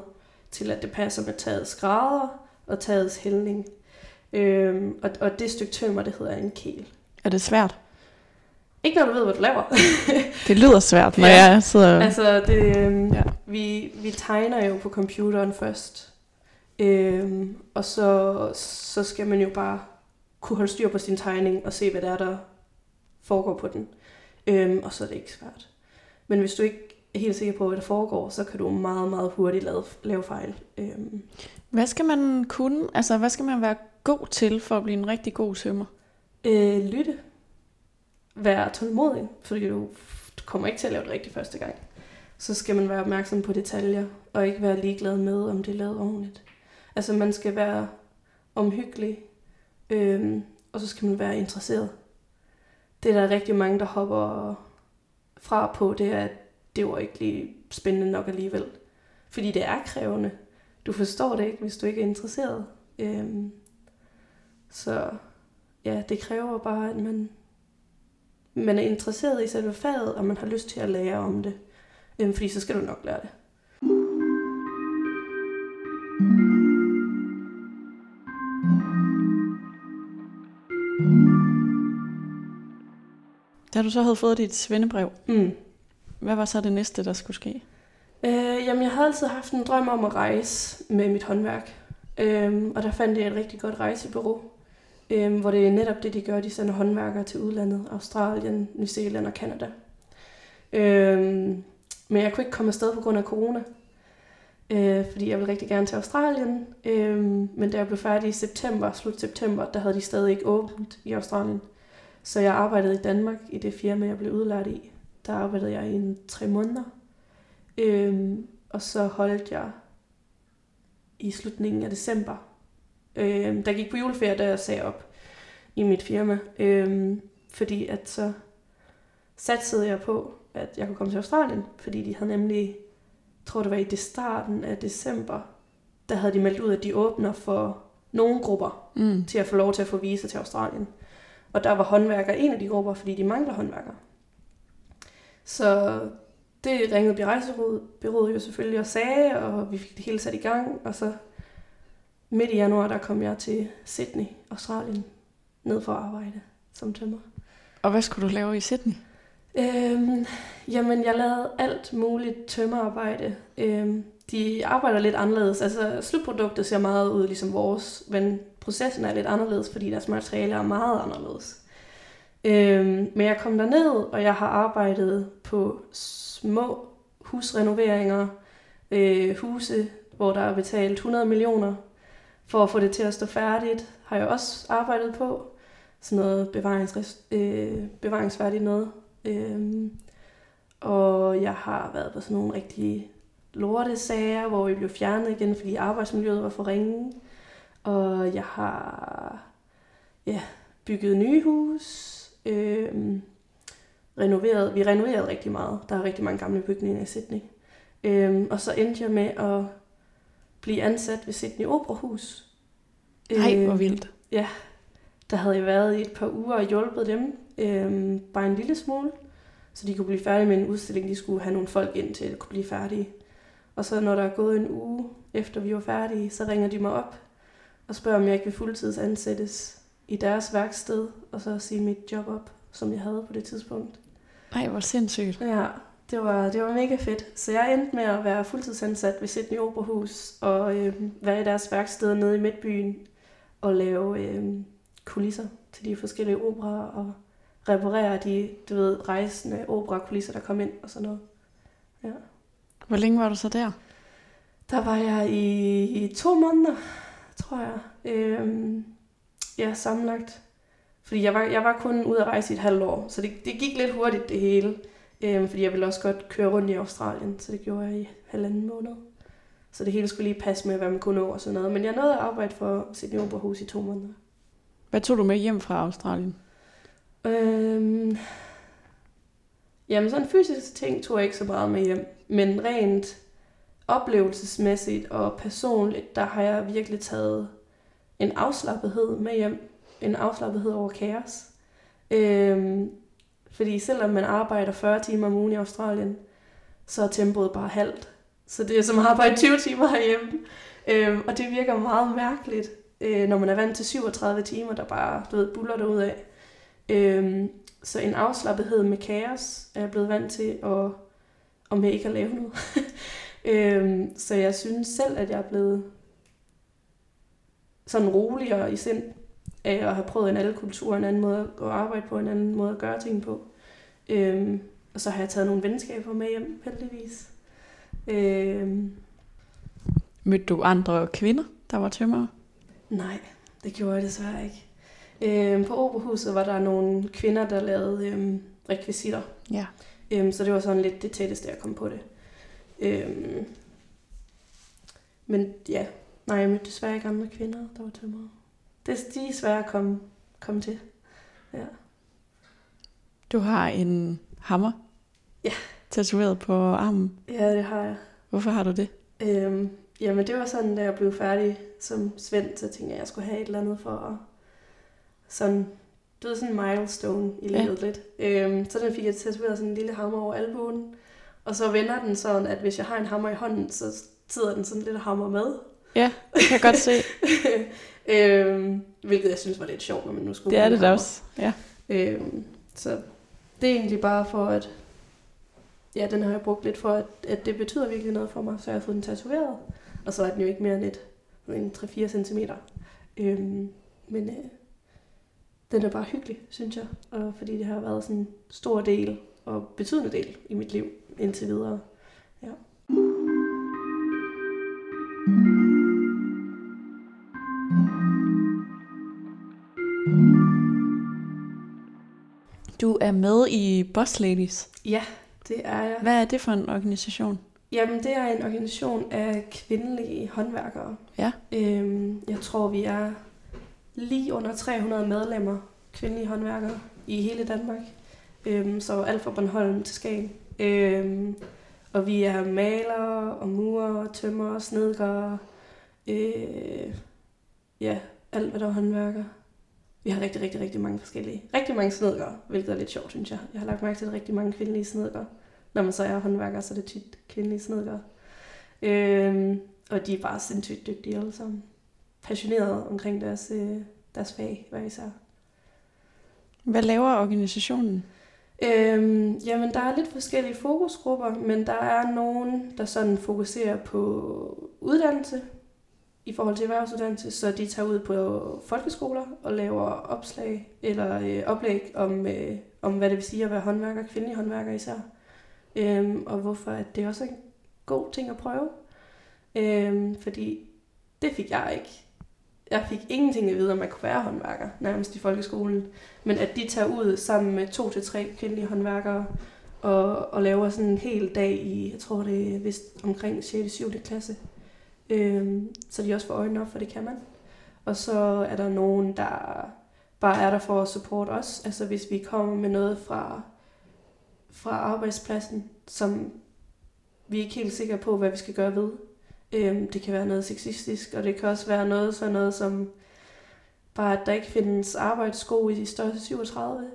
til, at det passer med tagets grader og tagets hældning. Øhm, og, og det stykke tømmer, det hedder en kel. Er det svært? Ikke når du ved, hvad du laver. Det lyder svært, når Ja. jeg sidder... altså, det, øhm, Ja. vi, vi tegner jo på computeren først. Øhm, og så, så skal man jo bare kunne holde styr på sin tegning og se, hvad det er, der foregår på den. Øhm, og så er det ikke svært. Men hvis du ikke helt sikker på, hvad der foregår, så kan du meget, meget hurtigt lave, lave fejl. Øhm, Hvad skal man kunne? Altså, hvad skal man være god til for at blive en rigtig god tømmer? Øh, lytte. Vær tålmodig, fordi du, kommer ikke til at lave det rigtigt første gang. Så skal man være opmærksom på detaljer, og ikke være ligeglad med, om det er lavet ordentligt. Altså man skal være omhyggelig, øhm, og så skal man være interesseret. Det er der rigtig mange, der hopper fra på, det er, at det var ikke lige spændende nok alligevel. Fordi det er krævende. Du forstår det ikke, hvis du ikke er interesseret. Øhm, så ja, det kræver bare, at man, man er interesseret i selve faget, og man har lyst til at lære om det. Øhm, fordi så skal du nok lære det. Da du så havde fået dit svendebrev, Mm hvad var så det næste, der skulle ske? Øh, jamen, jeg havde altid haft en drøm om at rejse med mit håndværk. Øh, og der fandt jeg et rigtig godt rejsebureau, øh, hvor det er netop det, de gør. De sender håndværkere til udlandet, Australien, New Zealand og Canada. Øh, men jeg kunne ikke komme afsted på grund af corona. øh, fordi jeg ville rigtig gerne til Australien. Øh, men da jeg blev færdig i september, slut september, der havde de stadig ikke åbent i Australien. Så jeg arbejdede i Danmark i det firma, jeg blev udlært i. Der arbejdede jeg i en tre måneder. Øh, og så holdt jeg i slutningen af december. Øh, der gik på juleferie, da jeg sagde op i mit firma. Øh, fordi at så satsede jeg på, at jeg kunne komme til Australien, fordi de havde nemlig, jeg tror det var i det starten af december, der havde de meldt ud, at de åbner for nogle grupper Mm. til at få lov til at få visa til Australien. Og der var håndværker en af de grupper, fordi de mangler håndværkere. Så det ringede rejsebureauet jo selvfølgelig og sagde, og vi fik det hele sat i gang. Og så midt i januar, der kom jeg til Sydney, Australien, ned for at arbejde som tømrer. Og hvad skulle du lave i Sydney? Øhm, jamen, jeg lavede alt muligt tømmerarbejde. Øhm, de arbejder lidt anderledes. Altså, slutproduktet ser meget ud ligesom vores, men processen er lidt anderledes, fordi deres materiale er meget anderledes. Øhm, men jeg kom derned, og jeg har arbejdet på små husrenoveringer, øh, huse, hvor der er betalt 100 millioner for at få det til at stå færdigt, har jeg også arbejdet på. Sådan noget bevarings, øh, bevaringsværdigt noget. Øhm, og jeg har været på sådan nogle rigtige lortesager, hvor vi blev fjernet igen, fordi arbejdsmiljøet var for ringe. Og jeg har ja, bygget nye hus, øhm, renoveret. Vi renoverede rigtig meget. Der er rigtig mange gamle bygninger i Sydney. Øhm, og så endte jeg med at blive ansat ved Sydney Operahus. Nej, hvor Øhm, vildt. der havde jeg været i et par uger og hjulpet dem, øhm, bare en lille smule, så de kunne blive færdige med en udstilling. De skulle have nogle folk ind til at kunne blive færdige. Og så når der er gået en uge efter vi var færdige, så ringer de mig op og spørger, om jeg ikke vil fuldtidsansættes i deres værksted, og så sige mit job op, som jeg havde på det tidspunkt. Nej, hvor sindssygt. Ja, det var, det var mega fedt. Så jeg endte med at være fuldtidsansat ved Sydney Operahus og øh, være i deres værksted nede i Midtbyen og lave øh, kulisser til de forskellige operer og reparere de, du ved, rejsende operakulisser, der kom ind og sådan noget. Ja. Hvor længe var du så der? Der var jeg i, i to måneder, tror jeg. Øhm, ja, sammenlagt. Fordi jeg var, jeg var kun ude at rejse i et halvt år, så det, det gik lidt hurtigt det hele. Øhm, fordi jeg ville også godt køre rundt i Australien, så det gjorde jeg i halvanden måned. Så det hele skulle lige passe med, hvad man kunne nå og sådan noget. Men jeg nåede at arbejde for Sydney Operahus i to måneder. Hvad tog du med hjem fra Australien? Øhm, jamen sådan fysisk ting tog jeg ikke så meget med hjem. Men rent oplevelsesmæssigt og personligt, der har jeg virkelig taget en afslappethed med hjem. En afslappethed over kaos. Øhm, fordi selvom man arbejder 40 timer om ugen i Australien, så er tempoet bare halvt. Så det er som at arbejde 20 timer herhjemme. Øhm, og det virker meget mærkeligt, øh, når man er vant til 37 timer, der bare, du ved, buller derud af. Øhm, så en afslappethed med kaos er jeg blevet vant til, og, og med ikke at lave noget. øhm, så jeg synes selv, at jeg er blevet sådan roligere i sind af at have prøvet en anden kultur, en anden måde at arbejde på, en anden måde at gøre ting på. Øhm, og så har jeg taget nogle venskaber med hjem, heldigvis. Øhm, Mødte du andre kvinder, der var tømrere? nej, det gjorde jeg desværre ikke. Øhm, på Operahuset var der nogle kvinder, der lavede øhm, rekvisitter. Ja. Øhm, så det var sådan lidt det tætteste, jeg kom på det. Øhm, men ja, nej, jeg mødte desværre ikke andre kvinder, der var tømrere. Det, de er svære at komme, komme til. Ja. Du har en hammer? Ja. Tatoveret på armen. ja, det har jeg. Hvorfor har du det? Øhm, jamen, det var sådan, da jeg blev færdig som svend, så tænkte jeg, at jeg skulle have et eller andet for at sådan, du ved, sådan en milestone i Ja. livet lidt. Øhm, så den fik jeg tatoveret sådan en lille hammer over albuen. Og så vender den sådan, at hvis jeg har en hammer i hånden, så sidder den sådan lille hammer med. Ja, det kan jeg godt se. øhm, hvilket jeg synes var lidt sjovt, når man nu skulle Det er det da også. Ja. Øhm, så det er egentlig bare for, at ja, den har jeg brugt lidt for, at, at det betyder virkelig noget for mig, så jeg har fået den tatoveret. Og så er den jo ikke mere end et, en 3-4 cm. Øhm, men øh, den er bare hyggelig, synes jeg. Og fordi det har været sådan en stor del og betydende del i mit liv indtil videre. Du er med i Boss Ladies. Ja, det er jeg. Hvad er det for en organisation? Jamen, det er en organisation af kvindelige håndværkere. Ja. Øhm, jeg tror, vi er lige under 300 medlemmer, kvindelige håndværkere, i hele Danmark. Øhm, så alt fra Bornholm til Skagen. Øhm, og vi er malere og murer, tømmer, snedgere, øh, ja, alt hvad der er håndværker. Vi har rigtig, rigtig, rigtig mange forskellige. Rigtig mange snedgere, hvilket er lidt sjovt, synes jeg. Jeg har lagt mærke til, rigtig mange kvindelige snedgere. Når man så er håndværker, så er det tit kvindelige snedgere. Øhm, og de er bare sindssygt dygtige alle sammen. Passionerede omkring deres, øh, deres fag, hver især. Hvad laver organisationen? Øhm, jamen, der er lidt forskellige fokusgrupper, men der er nogen, der sådan fokuserer på uddannelse i forhold til erhvervsuddannelse, så de tager ud på folkeskoler og laver opslag eller øh, oplæg om, øh, om, hvad det vil sige at være håndværker, kvindelige håndværker især, øhm, og hvorfor at det også er en god ting at prøve. Øhm, fordi det fik jeg ikke. Jeg fik ingenting at vide, om man kunne være håndværker, nærmest i folkeskolen. Men at de tager ud sammen med to til tre kvindelige håndværkere og, og laver sådan en hel dag i, jeg tror det er vist omkring 6. og 7. klasse øh, så de også får øjnene op, for det kan man. Og så er der nogen, der bare er der for at support os. Altså hvis vi kommer med noget fra, fra arbejdspladsen, som vi er ikke helt sikre på, hvad vi skal gøre ved. Øhm, det kan være noget sexistisk, og det kan også være noget sådan noget som bare, at der ikke findes arbejdssko i de største 37.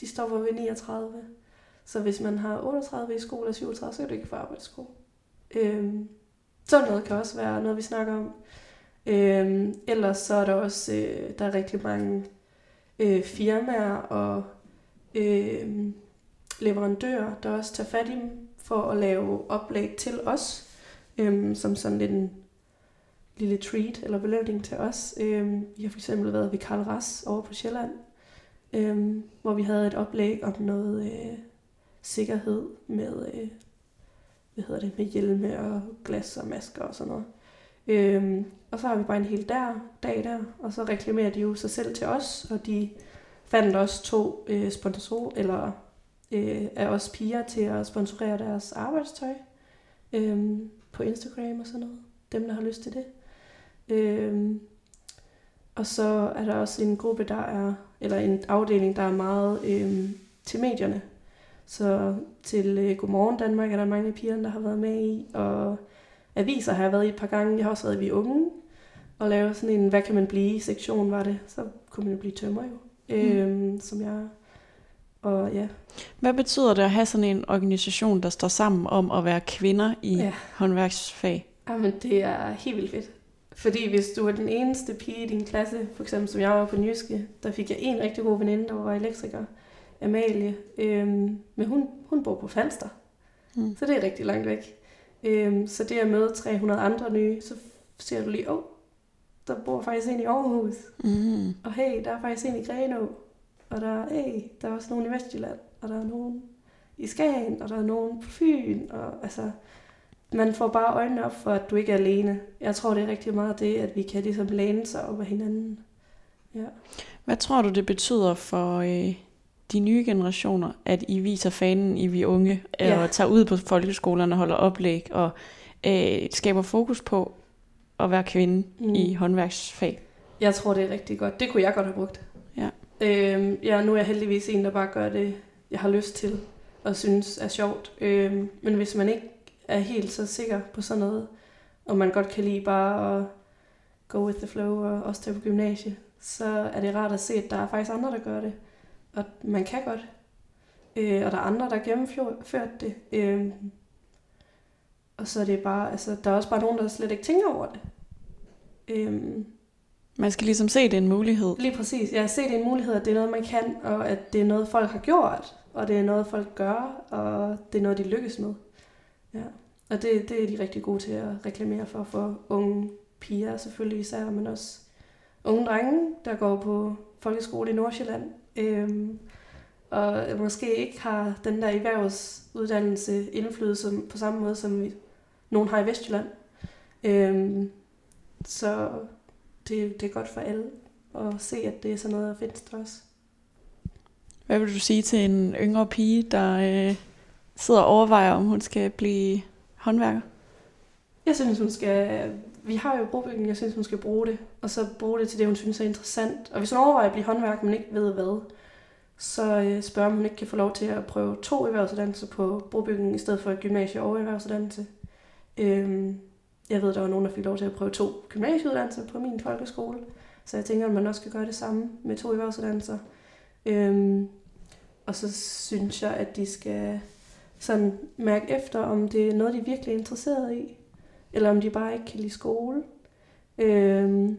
De stopper ved 39. Så hvis man har 38 i sko eller 37, så kan du ikke få arbejdssko. Øhm, sådan noget kan også være noget, vi snakker om. Øhm, ellers så er der også øh, der er rigtig mange øh, firmaer og øh, leverandører, der også tager fat i dem for at lave oplæg til os, øhm, som sådan lidt en lille treat eller belønning til os. Øhm, vi har for eksempel været ved Karl Ras over på Sjælland, øhm, hvor vi havde et oplæg om noget øh, sikkerhed med, øh, hvad hedder det, med hjelme og glas og masker og sådan noget. Øhm, og så har vi bare en hel der, dag der, og så reklamerer de jo sig selv til os, og de fandt også to øh, sponsorer, eller øh, er også piger til at sponsorere deres arbejdstøj øh, på Instagram og sådan noget. Dem, der har lyst til det. Øh, og så er der også en gruppe, der er, eller en afdeling, der er meget øh, til medierne. Så til øh, Godmorgen Danmark er der mange af pigerne, der har været med i, og aviser har jeg været i et par gange. Jeg har også været i Vi Unge, og lavet sådan en, hvad kan man blive, sektion var det. Så kunne man jo blive tømmer jo, mm. øh, som jeg og ja. Hvad betyder det at have sådan en organisation, der står sammen om at være kvinder i ja. håndværksfag? Jamen, det er helt vildt fedt. Fordi hvis du er den eneste pige i din klasse, for eksempel som jeg var på Nyske, der fik jeg en rigtig god veninde, der var elektriker, Amalie. Øhm, men hun, hun bor på Falster, mm. så det er rigtig langt væk. Øhm, så det at møde 300 andre nye, så ser du lige, åh, oh, der bor faktisk en i Aarhus. Mm. Og hey, der er faktisk en i Grenå. Og der er, hey, der er også nogen i Vestjylland. Og der er nogen i Skagen, og der er nogen på Fyn. Og altså, man får bare øjnene op for, at du ikke er alene. Jeg tror, det er rigtig meget det, at vi kan ligesom læne sig op af hinanden. Ja. Hvad tror du, det betyder for øh, de nye generationer, at I viser fanen i vi unge, ja. og tager ud på folkeskolerne og holder oplæg, og øh, skaber fokus på at være kvinde mm. i håndværksfag? Jeg tror, det er rigtig godt. Det kunne jeg godt have brugt. Ja. Øhm, ja, nu er jeg heldigvis en, der bare gør det, jeg har lyst til, og synes er sjovt. Øhm, men hvis man ikke er helt så sikker på sådan noget, og man godt kan lide bare at go with the flow og også tage på gymnasie, så er det rart at se, at der er faktisk andre, der gør det. Og man kan godt. Øh, og der er andre, der har gennemført det. Øh, og så er det bare, altså, der er også bare nogen, der slet ikke tænker over det. Øh, man skal ligesom se, det er en mulighed. Lige præcis. Ja, se, det er en mulighed, at det er noget, man kan, og at det er noget, folk har gjort, og det er noget, folk gør, og det er noget, de lykkes med. Ja. Og det, det er de rigtig gode til at reklamere for, for unge piger selvfølgelig især, men også unge drenge, der går på folkeskole i Nordsjælland, øhm, og måske ikke har den der erhvervsuddannelse indflydelse på samme måde, som vi, nogen har i Vestjylland. Øhm, så det, det er godt for alle at se, at det er sådan noget, der findes der også. Hvad vil du sige til en yngre pige, der øh, sidder og overvejer, om hun skal blive håndværker? Jeg synes, hun skal... Vi har jo brobygning, jeg synes, hun skal bruge det. Og så bruge det til det, hun synes er interessant. Og hvis hun overvejer at blive håndværk, men ikke ved hvad, så øh, spørger om hun ikke kan få lov til at prøve to erhvervsuddannelser på brobygning, i stedet for et gymnasie og erhvervsuddannelse. Øhm, jeg ved, der var nogen, der fik lov til at prøve to gymnasieuddannelser på min folkeskole. Så jeg tænker, at man også skal gøre det samme med to erhvervsuddannelser. Øhm, og så synes jeg, at de skal sådan mærke efter, om det er noget, de virkelig er interesseret i. Eller om de bare ikke kan lide skole. Øhm,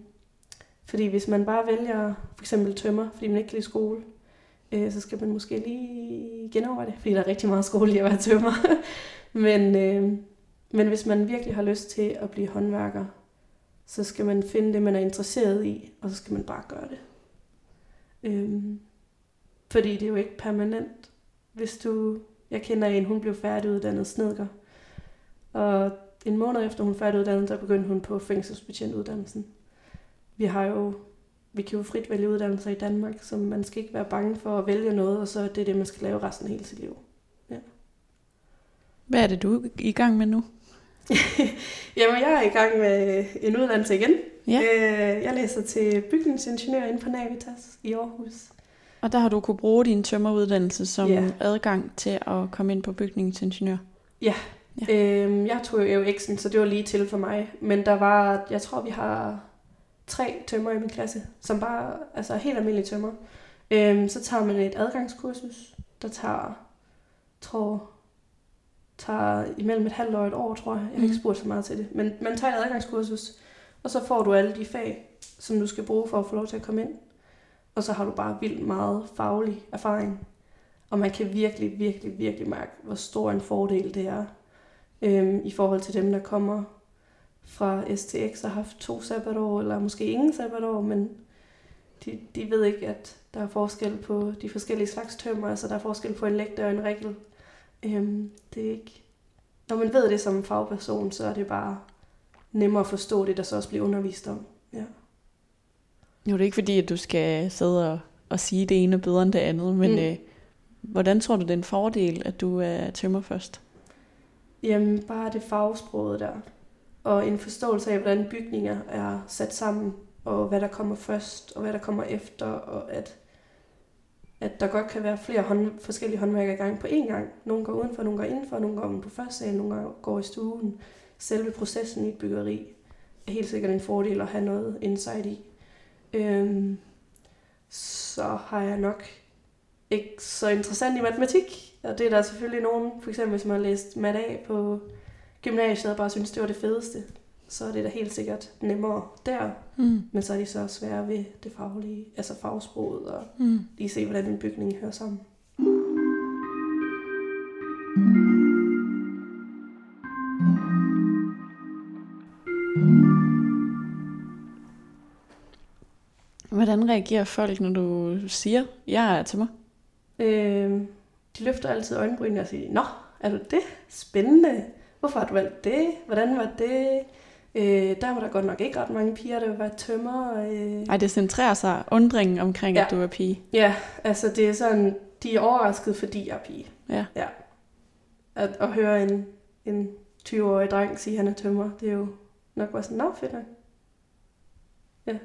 fordi hvis man bare vælger for eksempel tømmer, fordi man ikke kan lide skole, øh, så skal man måske lige genoverveje det, fordi der er rigtig meget skole i at være tømmer. men, øh, men hvis man virkelig har lyst til at blive håndværker, så skal man finde det, man er interesseret i, og så skal man bare gøre det. Øhm, fordi det er jo ikke permanent. Hvis du, jeg kender en, hun blev færdiguddannet snedker, og en måned efter hun færdiguddannet, der begyndte hun på fængselsbetjentuddannelsen. Vi har jo, vi kan jo frit vælge uddannelser i Danmark, så man skal ikke være bange for at vælge noget, og så er det det, man skal lave resten af hele sit liv. Ja. Hvad er det, du er i gang med nu? Jamen, jeg er i gang med en uddannelse igen. Ja. Øh, jeg læser til bygningsingeniør inden på Navitas i Aarhus. Og der har du kunne bruge din tømmeruddannelse som Ja. adgang til at komme ind på bygningsingeniør. Ja. Øhm, jeg tog jo X'en, så det var lige til for mig. Men der var, jeg tror, vi har tre tømmer i min klasse, som bare altså helt almindelige tømmer. Øhm, så tager man et adgangskursus, der tager, tror, tager imellem et halvt år og et år, tror jeg. Jeg har ikke Mhm. spurgt så meget til det. Men man tager et adgangskursus, og så får du alle de fag, som du skal bruge for at få lov til at komme ind. Og så har du bare vildt meget faglig erfaring. Og man kan virkelig, virkelig, virkelig mærke, hvor stor en fordel det er øhm, i forhold til dem, der kommer fra STX og har haft to sabbatår, eller måske ingen sabbatår, men de, de ved ikke, at der er forskel på de forskellige slags tømmer, altså der er forskel på en lægte og en rigel. Øhm, det er ikke... Når man ved det som fagperson, så er det bare nemmere at forstå det, der så også bliver undervist om. Ja. Det er ikke fordi, at du skal sidde og, og sige det ene bedre end det andet, men mm. øh, hvordan tror du, det er en fordel, at du er tømmer først? Jamen, bare det fagsproget der. Og en forståelse af, hvordan bygninger er sat sammen, og hvad der kommer først, og hvad der kommer efter, og at, at der godt kan være flere hånd, forskellige håndværker i gang på én gang. Nogle går udenfor, nogle går indenfor, nogle går på første sal, nogle går i stuen. Selve processen i et byggeri er helt sikkert en fordel at have noget insight i. Øhm, så har jeg nok ikke så interessant i matematik. Og det er der selvfølgelig nogen, for eksempel hvis man har læst mat A på gymnasiet og bare synes, det var det fedeste, så er det da helt sikkert nemmere der. Mm. Men så er de så svære ved det faglige, altså fagsproget og Mm. lige se, hvordan en bygning hører sammen. Hvordan reagerer folk, når du siger, jeg er tømmer? Øh, de løfter altid øjenbrynene og siger, Nå, er du det? Spændende. Hvorfor har du valgt det? Hvordan var det? Øh, der var der godt nok ikke ret mange piger, der var tømmer. Øh. Ej, det centrerer sig undringen omkring, ja. At du er pige. Ja, altså det er sådan, de er overrasket, fordi jeg er pige. Ja. ja. At, at høre en, en 20-årig dreng sige, at han er tømmer, det er jo nok bare sådan, nå fedt nok. Ja,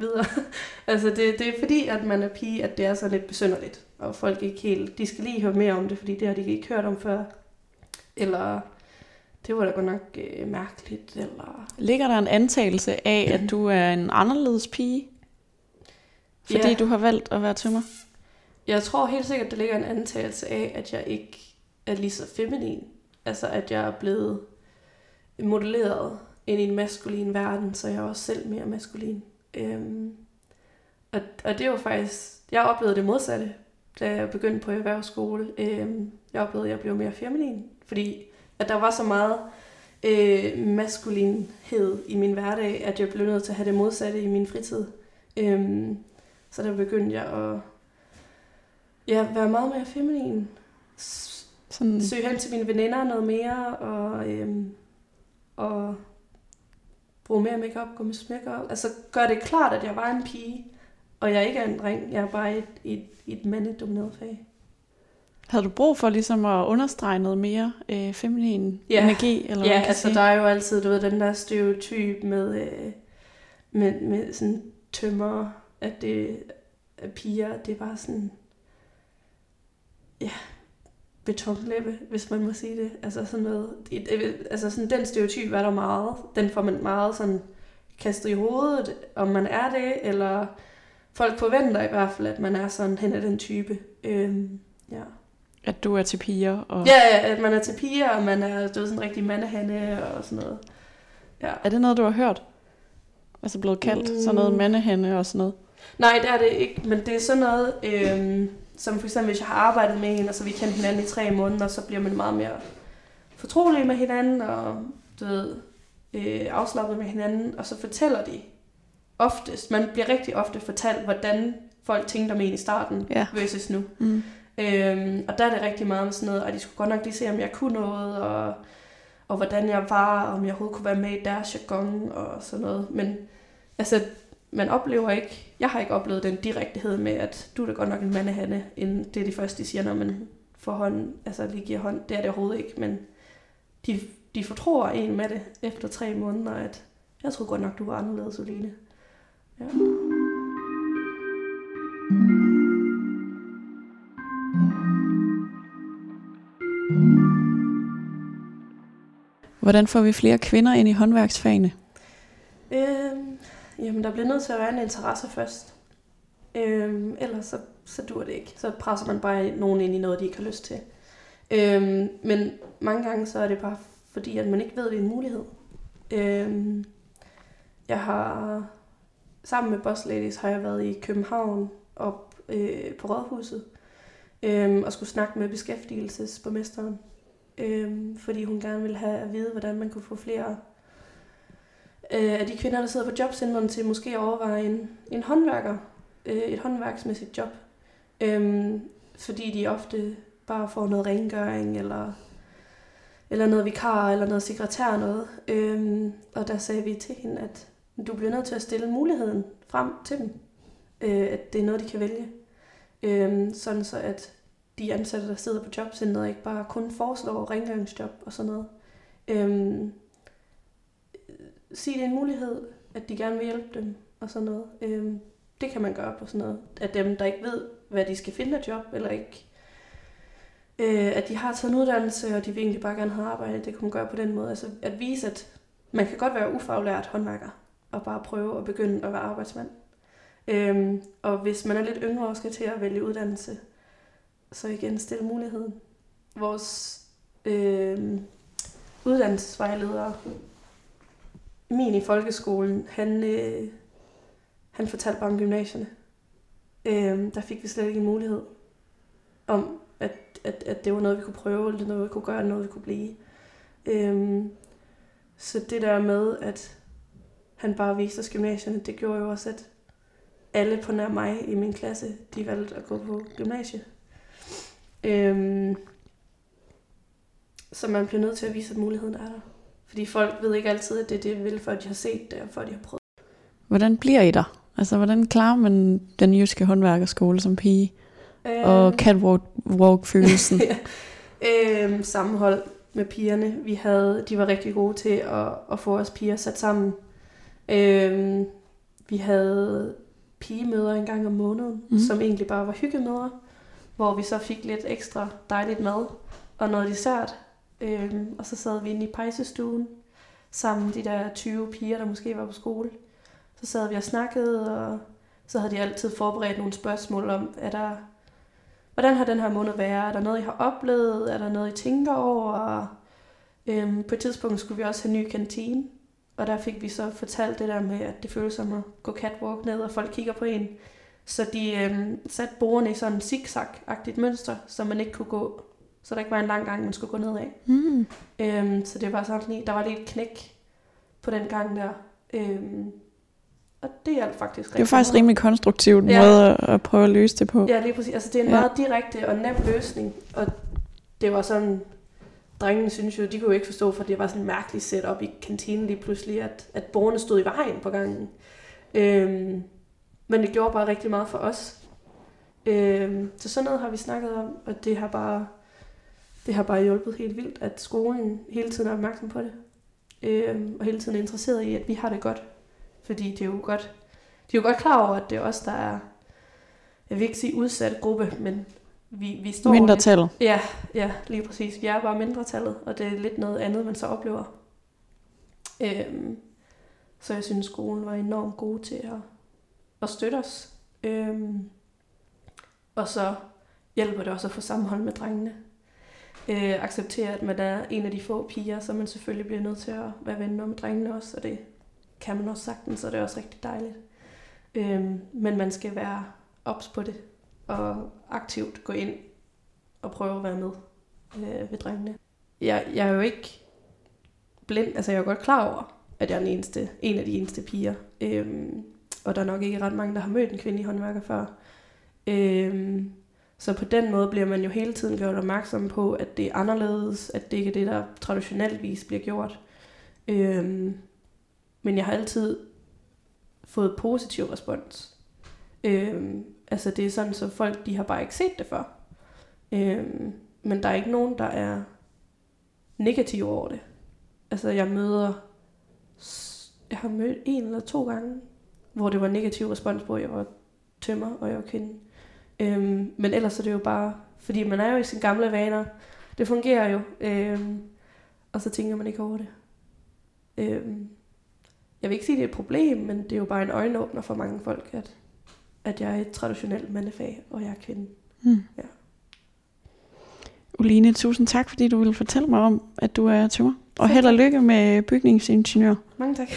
videre. altså det, det er fordi, at man er pige, at det er så lidt besynderligt. Og folk ikke helt, de skal lige høre mere om det, fordi det har de ikke hørt om før. Eller det var da godt nok øh, mærkeligt, eller... Ligger der en antagelse af, at du er en anderledes pige? Fordi Ja. du har valgt at være tømmer? Jeg tror helt sikkert, der ligger en antagelse af, at jeg ikke er lige så feminin. Altså, at jeg er blevet modelleret ind i en maskulin verden, så jeg er også selv mere maskulin. Øhm, og, og det var faktisk... Jeg oplevede det modsatte, da jeg begyndte på erhvervsskole. Øhm, jeg oplevede, at jeg blev mere feminin, fordi at der var så meget øh, maskulinhed i min hverdag, at jeg blev nødt til at have det modsatte i min fritid. Øhm, så der begyndte jeg at ja, være meget mere feminin. Sådan, Søge hen til mine veninder noget mere, og, øhm, og bruge mere makeup, gå med smykker. Altså gøre det klart, at jeg var en pige, og jeg ikke er en dreng, jeg er bare et, et, et mandedomineret fag. Havde du brug for ligesom at understrege noget mere øh, feminin Ja. energi? Eller Ja, altså sige? der er jo altid, du ved, den der stereotyp med, øh, med, med sådan tømmer, at det er piger, det er bare sådan, ja, betonlæbe, hvis man må sige det. Altså sådan noget, et- et- altså sådan den stereotyp er der meget, den får man meget sådan kastet i hovedet, om man er det, eller folk forventer i hvert fald, at man er sådan hen af den type. Øhm, ja. At du er til piger? Og... Ja, at man er til piger, og man er, du ved, sådan en rigtig mandehande og sådan noget. Ja. Er det noget, du har hørt? Altså blevet kaldt mm. sådan noget Mm. mandehænde og sådan noget? Nej, det er det ikke, men det er sådan noget, øhm, som for eksempel, hvis jeg har arbejdet med en, og så vi kendt hinanden i tre måneder, så bliver man meget mere fortrolig med hinanden, og du ved, øh, afslappet med hinanden, og så fortæller de oftest, man bliver rigtig ofte fortalt, hvordan folk tænkte om en i starten, Ja. versus nu. Mm. Øhm, og der er det rigtig meget om sådan noget, og de skulle godt nok lige se, om jeg kunne noget, og, og hvordan jeg var, og om jeg overhovedet kunne være med i deres jargon, og sådan noget. Men altså, man oplever ikke, jeg har ikke oplevet den direktehed med, at du er da godt nok en mandehanne, end det er det første, de siger, når man får hånd, altså lige giver hånd. Det er det overhovedet ikke, men de, de fortror en med det efter tre måneder, at jeg tror godt nok, du var anderledes, Oline. Ja. Hvordan får vi flere kvinder ind i håndværksfagene? Øhm, jamen, der bliver nødt til at være en interesse først. Øhm, ellers så, så dur det ikke. Så presser man bare nogen ind i noget, de ikke har lyst til. Øhm, men mange gange så er det bare fordi, at man ikke ved, at det er en mulighed. Øhm, jeg har sammen med Boss Ladies har jeg været i København op øh, på Rådhuset øh, og skulle snakke med beskæftigelsesborgmesteren, øh, fordi hun gerne ville have at vide, hvordan man kunne få flere øh, af de kvinder, der sidder på jobcentrene, til måske at overveje en, en håndværker, øh, et håndværksmæssigt job. Øh, fordi de ofte bare får noget rengøring, eller, eller noget vikar, eller noget sekretær noget. Øh, og der sagde vi til hende, at du bliver nødt til at stille muligheden frem til dem, øh, at det er noget, de kan vælge. Øh, sådan så at de ansatte, der sidder på jobcentret, ikke bare kun foreslår rengøringsjob og sådan noget. Øhm, sige, det er en mulighed, at de gerne vil hjælpe dem og sådan noget. Øhm, det kan man gøre på sådan noget. At dem, der ikke ved, hvad de skal finde et job, eller ikke, øh, at de har taget en uddannelse, og de vil egentlig bare gerne have arbejde, det kan man gøre på den måde. Altså at vise, at man kan godt være ufaglært håndværker, og bare prøve at begynde at være arbejdsmand. Øhm, og hvis man er lidt yngre og skal til at vælge uddannelse, så igen stille muligheden. Vores øh, uddannelsesvejleder, min i folkeskolen, han, øh, han fortalte bare om gymnasierne. Øh, der fik vi slet ikke en mulighed om, at, at, at det var noget, vi kunne prøve, eller noget, vi kunne gøre, noget, vi kunne blive. Øh, så det der med, at han bare viste os gymnasierne, det gjorde jo også, at alle på nær mig i min klasse, de valgte at gå på gymnasie. Øhm, så man bliver nødt til at vise, at muligheden er der. Fordi folk ved ikke altid, at det er det, de vil, før de har set det, og før de har prøvet. Hvordan bliver I der? Altså, hvordan klarer man den jyske håndværkerskole som pige? Øhm, Og catwalk-følelsen? ja. øhm, sammenhold med pigerne. Vi havde, de var rigtig gode til at, at få os piger sat sammen. Øhm, vi havde pigemøder en gang om måneden, mm. som egentlig bare var hyggemøder, hvor vi så fik lidt ekstra dejligt mad og noget dessert. Øhm, og så sad vi inde i pejsestuen sammen, de der 20 piger, der måske var på skole. Så sad vi og snakkede, og så havde de altid forberedt nogle spørgsmål om, er der, hvordan har den her måned været? Er der noget, I har oplevet? Er der noget, I tænker over? Og, Øhm, på et tidspunkt skulle vi også have en ny kantine, og der fik vi så fortalt det der med, at det føles som at gå catwalk ned, og folk kigger på en. Så de øhm, satte bordene i sådan en zigzag-agtigt mønster, så man ikke kunne gå, så der ikke var en lang gang, man skulle gå ned af. Mm. Øhm, så det var sådan lige, der var lige et knæk på den gang der. Øhm, og det hjalp faktisk Det er faktisk rimelig konstruktivt Ja. måde at, prøve at løse det på. Ja, lige præcis. Altså, det er en Ja. meget direkte og nem løsning. Og det var sådan... Drengene synes jo, de kunne jo ikke forstå, for det var sådan en mærkelig setup i kantinen lige pludselig, at, at borgerne stod i vejen på gangen. Øhm, Men det gjorde bare rigtig meget for os. Øh, så sådan noget har vi snakket om, og det har bare, det har bare hjulpet helt vildt, at skolen hele tiden er opmærksom på det. Øh, og hele tiden er interesseret i, at vi har det godt. Fordi det er jo godt, de er jo godt klar over, at det er os, der er, jeg vil ikke sige udsat gruppe, men vi, vi står... Mindretallet. Ja, ja, lige præcis. Vi er bare mindretallet, og det er lidt noget andet, man så oplever. Øhm, så jeg synes, skolen var enormt god til at, at støtte os. Øhm, og så hjælper det også at få sammenhold med drengene. Øh, acceptere, at man er en af de få piger, så man selvfølgelig bliver nødt til at være venner med drengene også, og det kan man også sagtens, og det er også rigtig dejligt. Øh, men man skal være ops på det, og aktivt gå ind og prøve at være med øh, ved drengene. Jeg, jeg er jo ikke blind, altså jeg er jo godt klar over, at jeg er den eneste, en af de eneste piger. Øhm, og der er nok ikke ret mange, der har mødt en kvindelig håndværker før. Øhm, så på den måde bliver man jo hele tiden gjort opmærksom på, at det er anderledes, at det ikke er det, der traditioneltvis bliver gjort. Øhm, men jeg har altid fået positiv respons. Øhm, altså det er sådan, så folk de har bare ikke set det før. Øhm, men der er ikke nogen, der er negativ over det. Altså jeg møder, jeg har mødt en eller to gange, hvor det var negativ respons på, at jeg var tømmer, og jeg var kvinde. Øhm, men ellers er det jo bare, fordi man er jo i sine gamle vaner. Det fungerer jo. Øhm, og så tænker man ikke over det. Øhm, jeg vil ikke sige, at det er et problem, men det er jo bare en øjenåbner for mange folk, at, at jeg er et traditionelt mandefag, og jeg er kvinde. Mm. Ja. Uline, tusind tak, fordi du ville fortælle mig om, at du er tømmer. Og held og lykke med bygningsingeniør. Mange tak.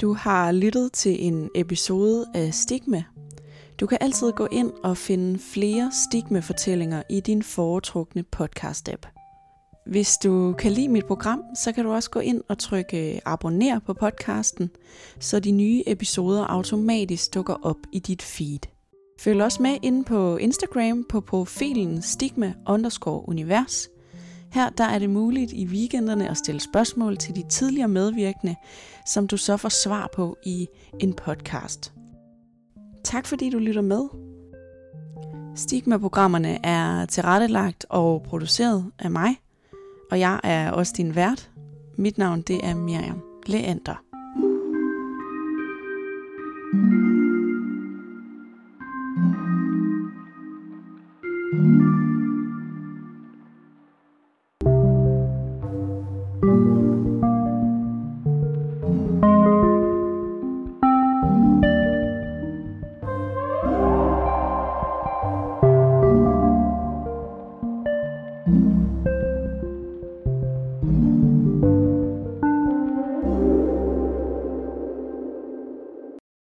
Du har lyttet til en episode af Stigma. Du kan altid gå ind og finde flere stigma-fortællinger i din foretrukne podcast-app. Hvis du kan lide mit program, så kan du også gå ind og trykke abonner på podcasten, så de nye episoder automatisk dukker op i dit feed. Følg også med inde på Instagram på profilen stigma underscore univers. Her der er det muligt i weekenderne at stille spørgsmål til de tidligere medvirkende, som du så får svar på i en podcast. Tak fordi du lytter med. Stigma-programmerne er tilrettelagt og produceret af mig, og jeg er også din vært. Mit navn det er Miriam Leander.